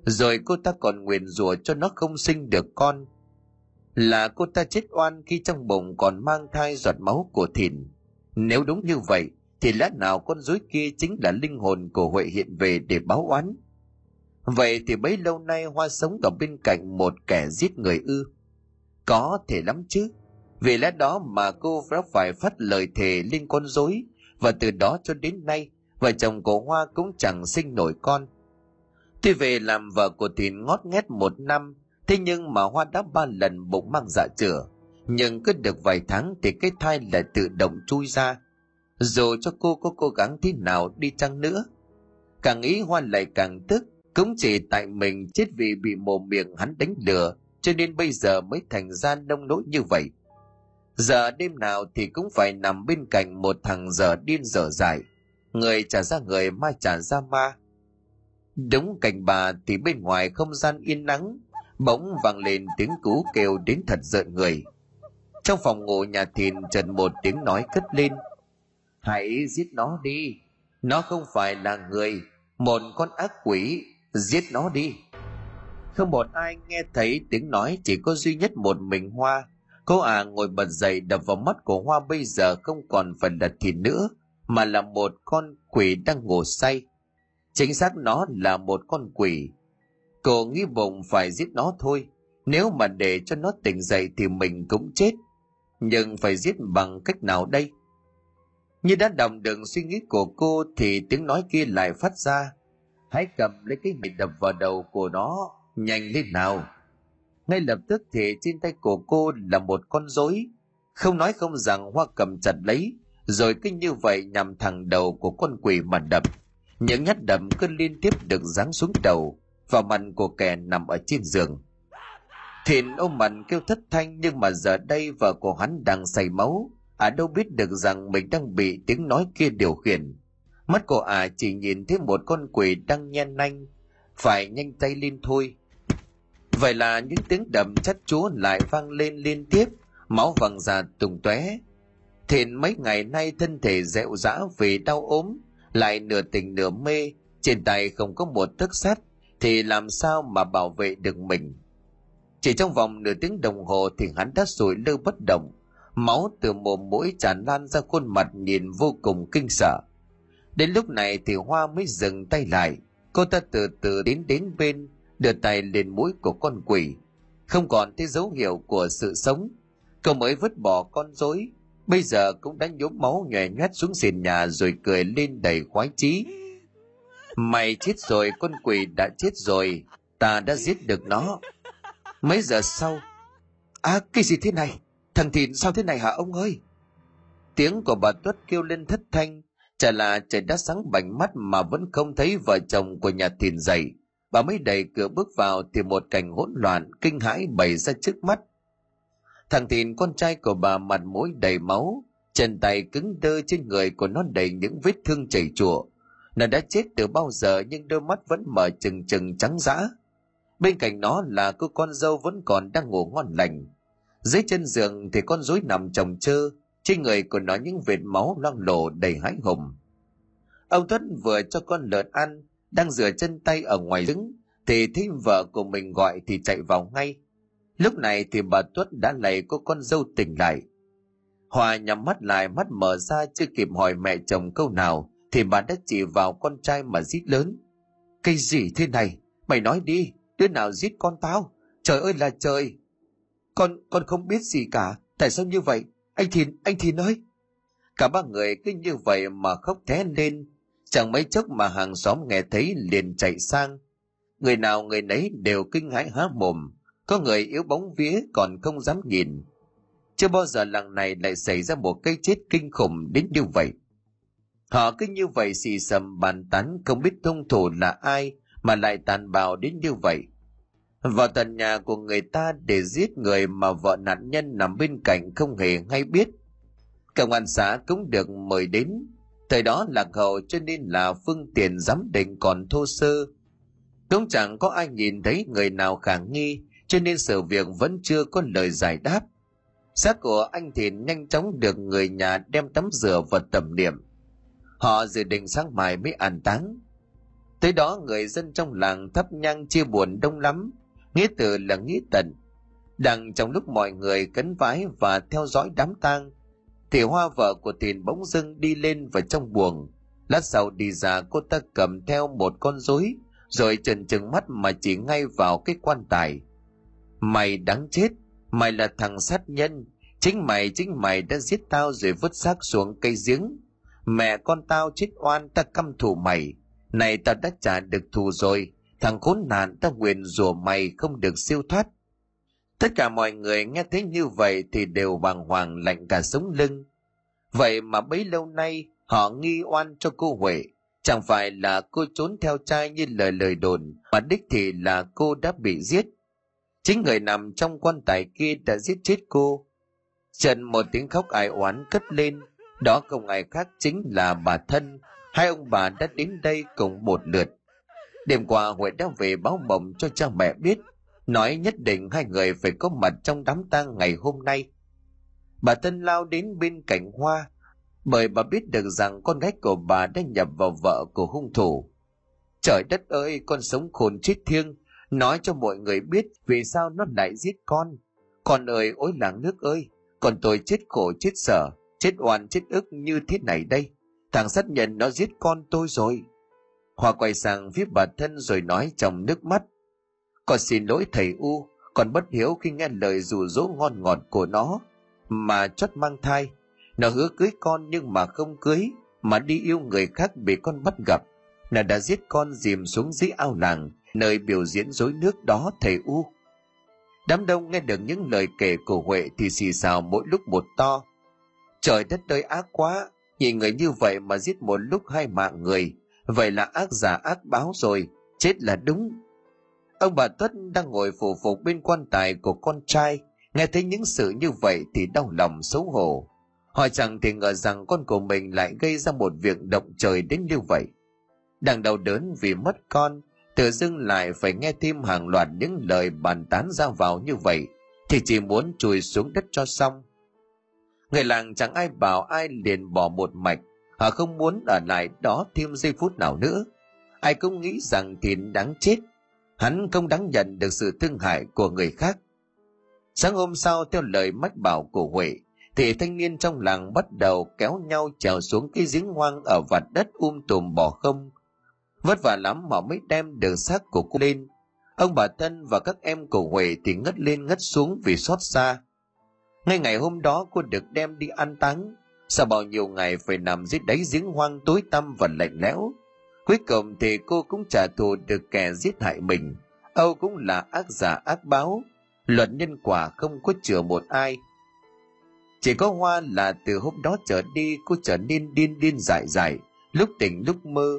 rồi cô ta còn nguyền rủa cho nó không sinh được con. Là cô ta chết oan khi trong bụng còn mang thai giọt máu của thìn. Nếu đúng như vậy, thì lẽ nào con rối kia chính là linh hồn của huệ hiện về để báo oán? Vậy thì bấy lâu nay hoa sống ở bên cạnh một kẻ giết người ư? Có thể lắm chứ. Vì lẽ đó mà cô đã phải phát lời thề lên con rối và từ đó cho đến nay vợ chồng của hoa cũng chẳng sinh nổi con. Tuy về làm vợ của thìn ngót nghét một năm, thế nhưng mà hoa đã ba lần bụng mang dạ chữa. Nhưng cứ được vài tháng thì cái thai lại tự động chui ra. Dù cho cô có cố gắng thế nào đi chăng nữa, càng nghĩ hoa lại càng tức, cũng chỉ tại mình chết vì bị mồm miệng hắn đánh lừa, cho nên bây giờ mới thành ra nông nỗi như vậy. Giờ đêm nào thì cũng phải nằm bên cạnh một thằng giờ điên dở dài người trả ra người ma trả ra ma. Đúng cạnh bà thì bên ngoài không gian yên nắng bỗng vang lên tiếng cú kêu đến thật rợn người. Trong phòng ngủ nhà thìn trần một tiếng nói cất lên. Hãy giết nó đi. Nó không phải là người, một con ác quỷ. Giết nó đi. Không một ai nghe thấy tiếng nói, chỉ có duy nhất một mình hoa. Cô à ngồi bật dậy đập vào mắt của hoa bây giờ không còn phần đặt thịt nữa mà là một con quỷ đang ngủ say. Chính xác nó là một con quỷ. Cô nghĩ bụng phải giết nó thôi. Nếu mà để cho nó tỉnh dậy thì mình cũng chết. Nhưng phải giết bằng cách nào đây? Như đã đồng đựng suy nghĩ của cô thì tiếng nói kia lại phát ra. Hãy cầm lấy cái mịt đập vào đầu của nó, nhanh lên nào. Ngay lập tức thì trên tay của cô là một con rối. Không nói không rằng hoa cầm chặt lấy rồi cứ như vậy nhằm thẳng đầu của con quỷ mà đập. Những nhát đập cứ liên tiếp được giáng xuống đầu, vào mặt của kẻ nằm ở trên giường. Thìn ôm mặt kêu thất thanh, nhưng mà giờ đây vợ của hắn đang say máu. À đâu biết được rằng mình đang bị tiếng nói kia điều khiển. Mắt của à chỉ nhìn thấy một con quỷ đang nhen nanh, phải nhanh tay lên thôi. Vậy là những tiếng đầm chắt chúa lại vang lên liên tiếp, máu vàng già tùng tóe. Thiện mấy ngày nay thân thể dẹo dã vì đau ốm, lại nửa tỉnh nửa mê, trên tay không có một thức sắt, thì làm sao mà bảo vệ được mình? Chỉ trong vòng nửa tiếng đồng hồ thì hắn đã sủi lơ bất động, máu từ mồm mũi tràn lan ra khuôn mặt nhìn vô cùng kinh sợ. Đến lúc này thì hoa mới dừng tay lại, cô ta từ từ đến đến bên, đưa tay lên mũi của con quỷ. Không còn thấy dấu hiệu của sự sống, cô mới vứt bỏ con rối bây giờ cũng đã nhốm máu nhòe nhoét xuống sàn nhà rồi cười lên đầy khoái chí. Mày chết rồi, con quỷ đã chết rồi, ta đã giết được nó. Mấy giờ sau? À cái gì thế này? Thằng thìn sao thế này hả ông ơi? Tiếng của bà tuất kêu lên thất thanh, chả là trời đã sáng bảnh mắt mà vẫn không thấy vợ chồng của nhà thìn dậy. Bà mới đẩy cửa bước vào thì một cảnh hỗn loạn, kinh hãi bày ra trước mắt thằng thìn, con trai của bà mặt mũi đầy máu, chân tay cứng đơ trên người của nó đầy những vết thương chảy chùa. Nó đã chết từ bao giờ nhưng đôi mắt vẫn mở trừng trừng trắng dã. Bên cạnh nó là cô con dâu vẫn còn đang ngủ ngon lành. Dưới chân giường thì con rối nằm chồng chơ, trên người của nó những vệt máu loang lổ đầy hãi hùng. Ông tuất vừa cho con lợn ăn, đang rửa chân tay ở ngoài đứng thì thấy vợ của mình gọi thì chạy vào ngay lúc này thì bà tuất đã lầy cô con dâu tỉnh lại. Hòa nhắm mắt lại, mắt mở ra, chưa kịp hỏi mẹ chồng câu nào, thì bà đã chỉ vào con trai mà rít lớn. Cái gì thế này? Mày nói đi, đứa nào giết con tao? Trời ơi là trời! Con con không biết gì cả, tại sao như vậy? Anh thìn anh thìn ơi cả ba người cứ như vậy mà khóc thé lên. Chẳng mấy chốc mà hàng xóm nghe thấy liền chạy sang. Người nào người nấy đều kinh hãi há mồm có người yếu bóng vía còn không dám nhìn. Chưa bao giờ làng này lại xảy ra một cái chết kinh khủng đến như vậy. Họ cứ như vậy xì xầm bàn tán không biết thông thủ là ai mà lại tàn bạo đến như vậy. Vào tận nhà của người ta để giết người mà vợ nạn nhân nằm bên cạnh không hề hay biết. Công an xã cũng được mời đến. Thời đó lạc hậu cho nên là phương tiện giám định còn thô sơ. Cũng chẳng có ai nhìn thấy người nào khả nghi cho nên sự việc vẫn chưa có lời giải đáp. Xác của anh thì nhanh chóng được người nhà đem tắm rửa và tẩm niệm họ dự định sáng mai mới an táng. Tới đó, người dân trong làng thắp nhang chia buồn đông lắm, nghĩa từ là nghĩa tận. Đang trong lúc mọi người cấn vái và theo dõi đám tang, thì hoa vợ của tiền bỗng dưng đi lên vào trong buồng. Lát sau đi ra, cô ta cầm theo một con rối, rồi trần trừng mắt mà chỉ ngay vào cái quan tài mày đáng chết mày là thằng sát nhân chính mày chính mày đã giết tao rồi vứt xác xuống cây giếng mẹ con tao chết oan ta căm thù mày này tao đã trả được thù rồi thằng khốn nạn tao nguyện rủa mày không được siêu thoát Tất cả mọi người nghe thấy như vậy thì đều bàng hoàng lạnh cả sống lưng. Vậy mà bấy lâu nay họ nghi oan cho cô Huệ. Chẳng phải là cô trốn theo trai như lời lời đồn, mà đích thì là cô đã bị giết. Chính người nằm trong quan tài kia đã giết chết cô. Trần một tiếng khóc ai oán cất lên, đó không ai khác chính là bà thân. Hai ông bà đã đến đây cùng một lượt. Đêm qua Huệ đã về báo mộng cho cha mẹ biết, nói nhất định hai người phải có mặt trong đám tang ngày hôm nay. Bà thân lao đến bên cạnh hoa, bởi bà biết được rằng con gái của bà đã nhập vào vợ của hung thủ. Trời đất ơi, con sống khôn chết thiêng, nói cho mọi người biết vì sao nó lại giết con. Con ơi, ối làng nước ơi, còn tôi chết khổ chết sở, chết oan chết ức như thế này đây. Thằng sát nhân nó giết con tôi rồi. Hoa quay sang phía bà thân rồi nói trong nước mắt. Con xin lỗi thầy U, con bất hiếu khi nghe lời rủ dỗ ngon ngọt của nó, mà chót mang thai. Nó hứa cưới con nhưng mà không cưới, mà đi yêu người khác bị con bắt gặp. Nó đã giết con dìm xuống dưới ao làng, nơi biểu diễn dối nước đó thầy U. Đám đông nghe được những lời kể của Huệ thì xì xào mỗi lúc một to. Trời đất ơi ác quá, nhìn người như vậy mà giết một lúc hai mạng người, vậy là ác giả ác báo rồi, chết là đúng. Ông bà Tuất đang ngồi phủ phục bên quan tài của con trai, nghe thấy những sự như vậy thì đau lòng xấu hổ. Hỏi chẳng thì ngờ rằng con của mình lại gây ra một việc động trời đến như vậy. Đang đau đớn vì mất con, tự dưng lại phải nghe thêm hàng loạt những lời bàn tán ra vào như vậy, thì chỉ muốn chùi xuống đất cho xong. Người làng chẳng ai bảo ai liền bỏ một mạch, họ không muốn ở lại đó thêm giây phút nào nữa. Ai cũng nghĩ rằng Thìn đáng chết, hắn không đáng nhận được sự thương hại của người khác. Sáng hôm sau theo lời mách bảo của Huệ, thì thanh niên trong làng bắt đầu kéo nhau trèo xuống cái giếng hoang ở vạt đất um tùm bỏ không. Vất vả lắm mà mới đem được xác của cô lên. Ông bà Tân và các em của Huệ thì ngất lên ngất xuống vì xót xa. Ngay ngày hôm đó cô được đem đi an táng. Sau bao nhiêu ngày phải nằm dưới đáy giếng hoang tối tăm và lạnh lẽo. Cuối cùng thì cô cũng trả thù được kẻ giết hại mình. Âu cũng là ác giả ác báo. Luật nhân quả không có chừa một ai chỉ có hoa là từ hôm đó trở đi cô trở nên điên điên dại dại, lúc tỉnh lúc mơ.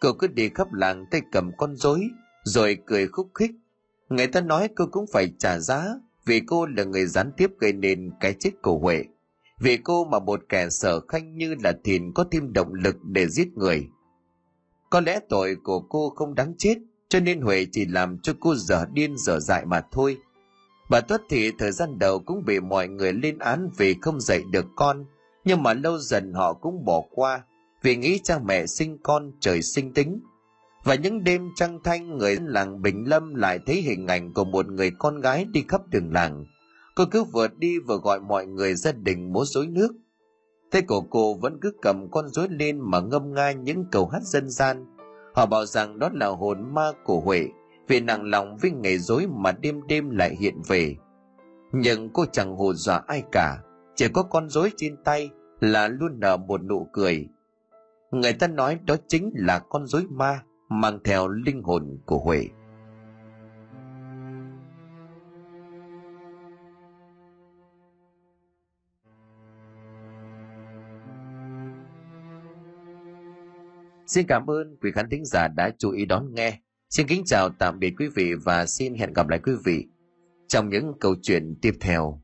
Cô cứ đi khắp làng tay cầm con rối, rồi cười khúc khích. Người ta nói cô cũng phải trả giá, vì cô là người gián tiếp gây nên cái chết của Huệ. Vì cô mà một kẻ sở khanh như là thìn có thêm động lực để giết người. Có lẽ tội của cô không đáng chết, cho nên Huệ chỉ làm cho cô dở điên dở dại mà thôi. Bà Tuất thì thời gian đầu cũng bị mọi người lên án vì không dạy được con, nhưng mà lâu dần họ cũng bỏ qua vì nghĩ cha mẹ sinh con trời sinh tính. Và những đêm trăng thanh người làng Bình Lâm lại thấy hình ảnh của một người con gái đi khắp đường làng. Cô cứ vừa đi vừa gọi mọi người gia đình múa rối nước. Thế cổ cô vẫn cứ cầm con rối lên mà ngâm nga những câu hát dân gian. Họ bảo rằng đó là hồn ma của Huệ, vì nặng lòng với nghề dối mà đêm đêm lại hiện về nhưng cô chẳng hù dọa ai cả chỉ có con rối trên tay là luôn nở một nụ cười người ta nói đó chính là con rối ma mang theo linh hồn của huệ Xin cảm ơn quý khán thính giả đã chú ý đón nghe. Xin kính chào tạm biệt quý vị và xin hẹn gặp lại quý vị trong những câu chuyện tiếp theo.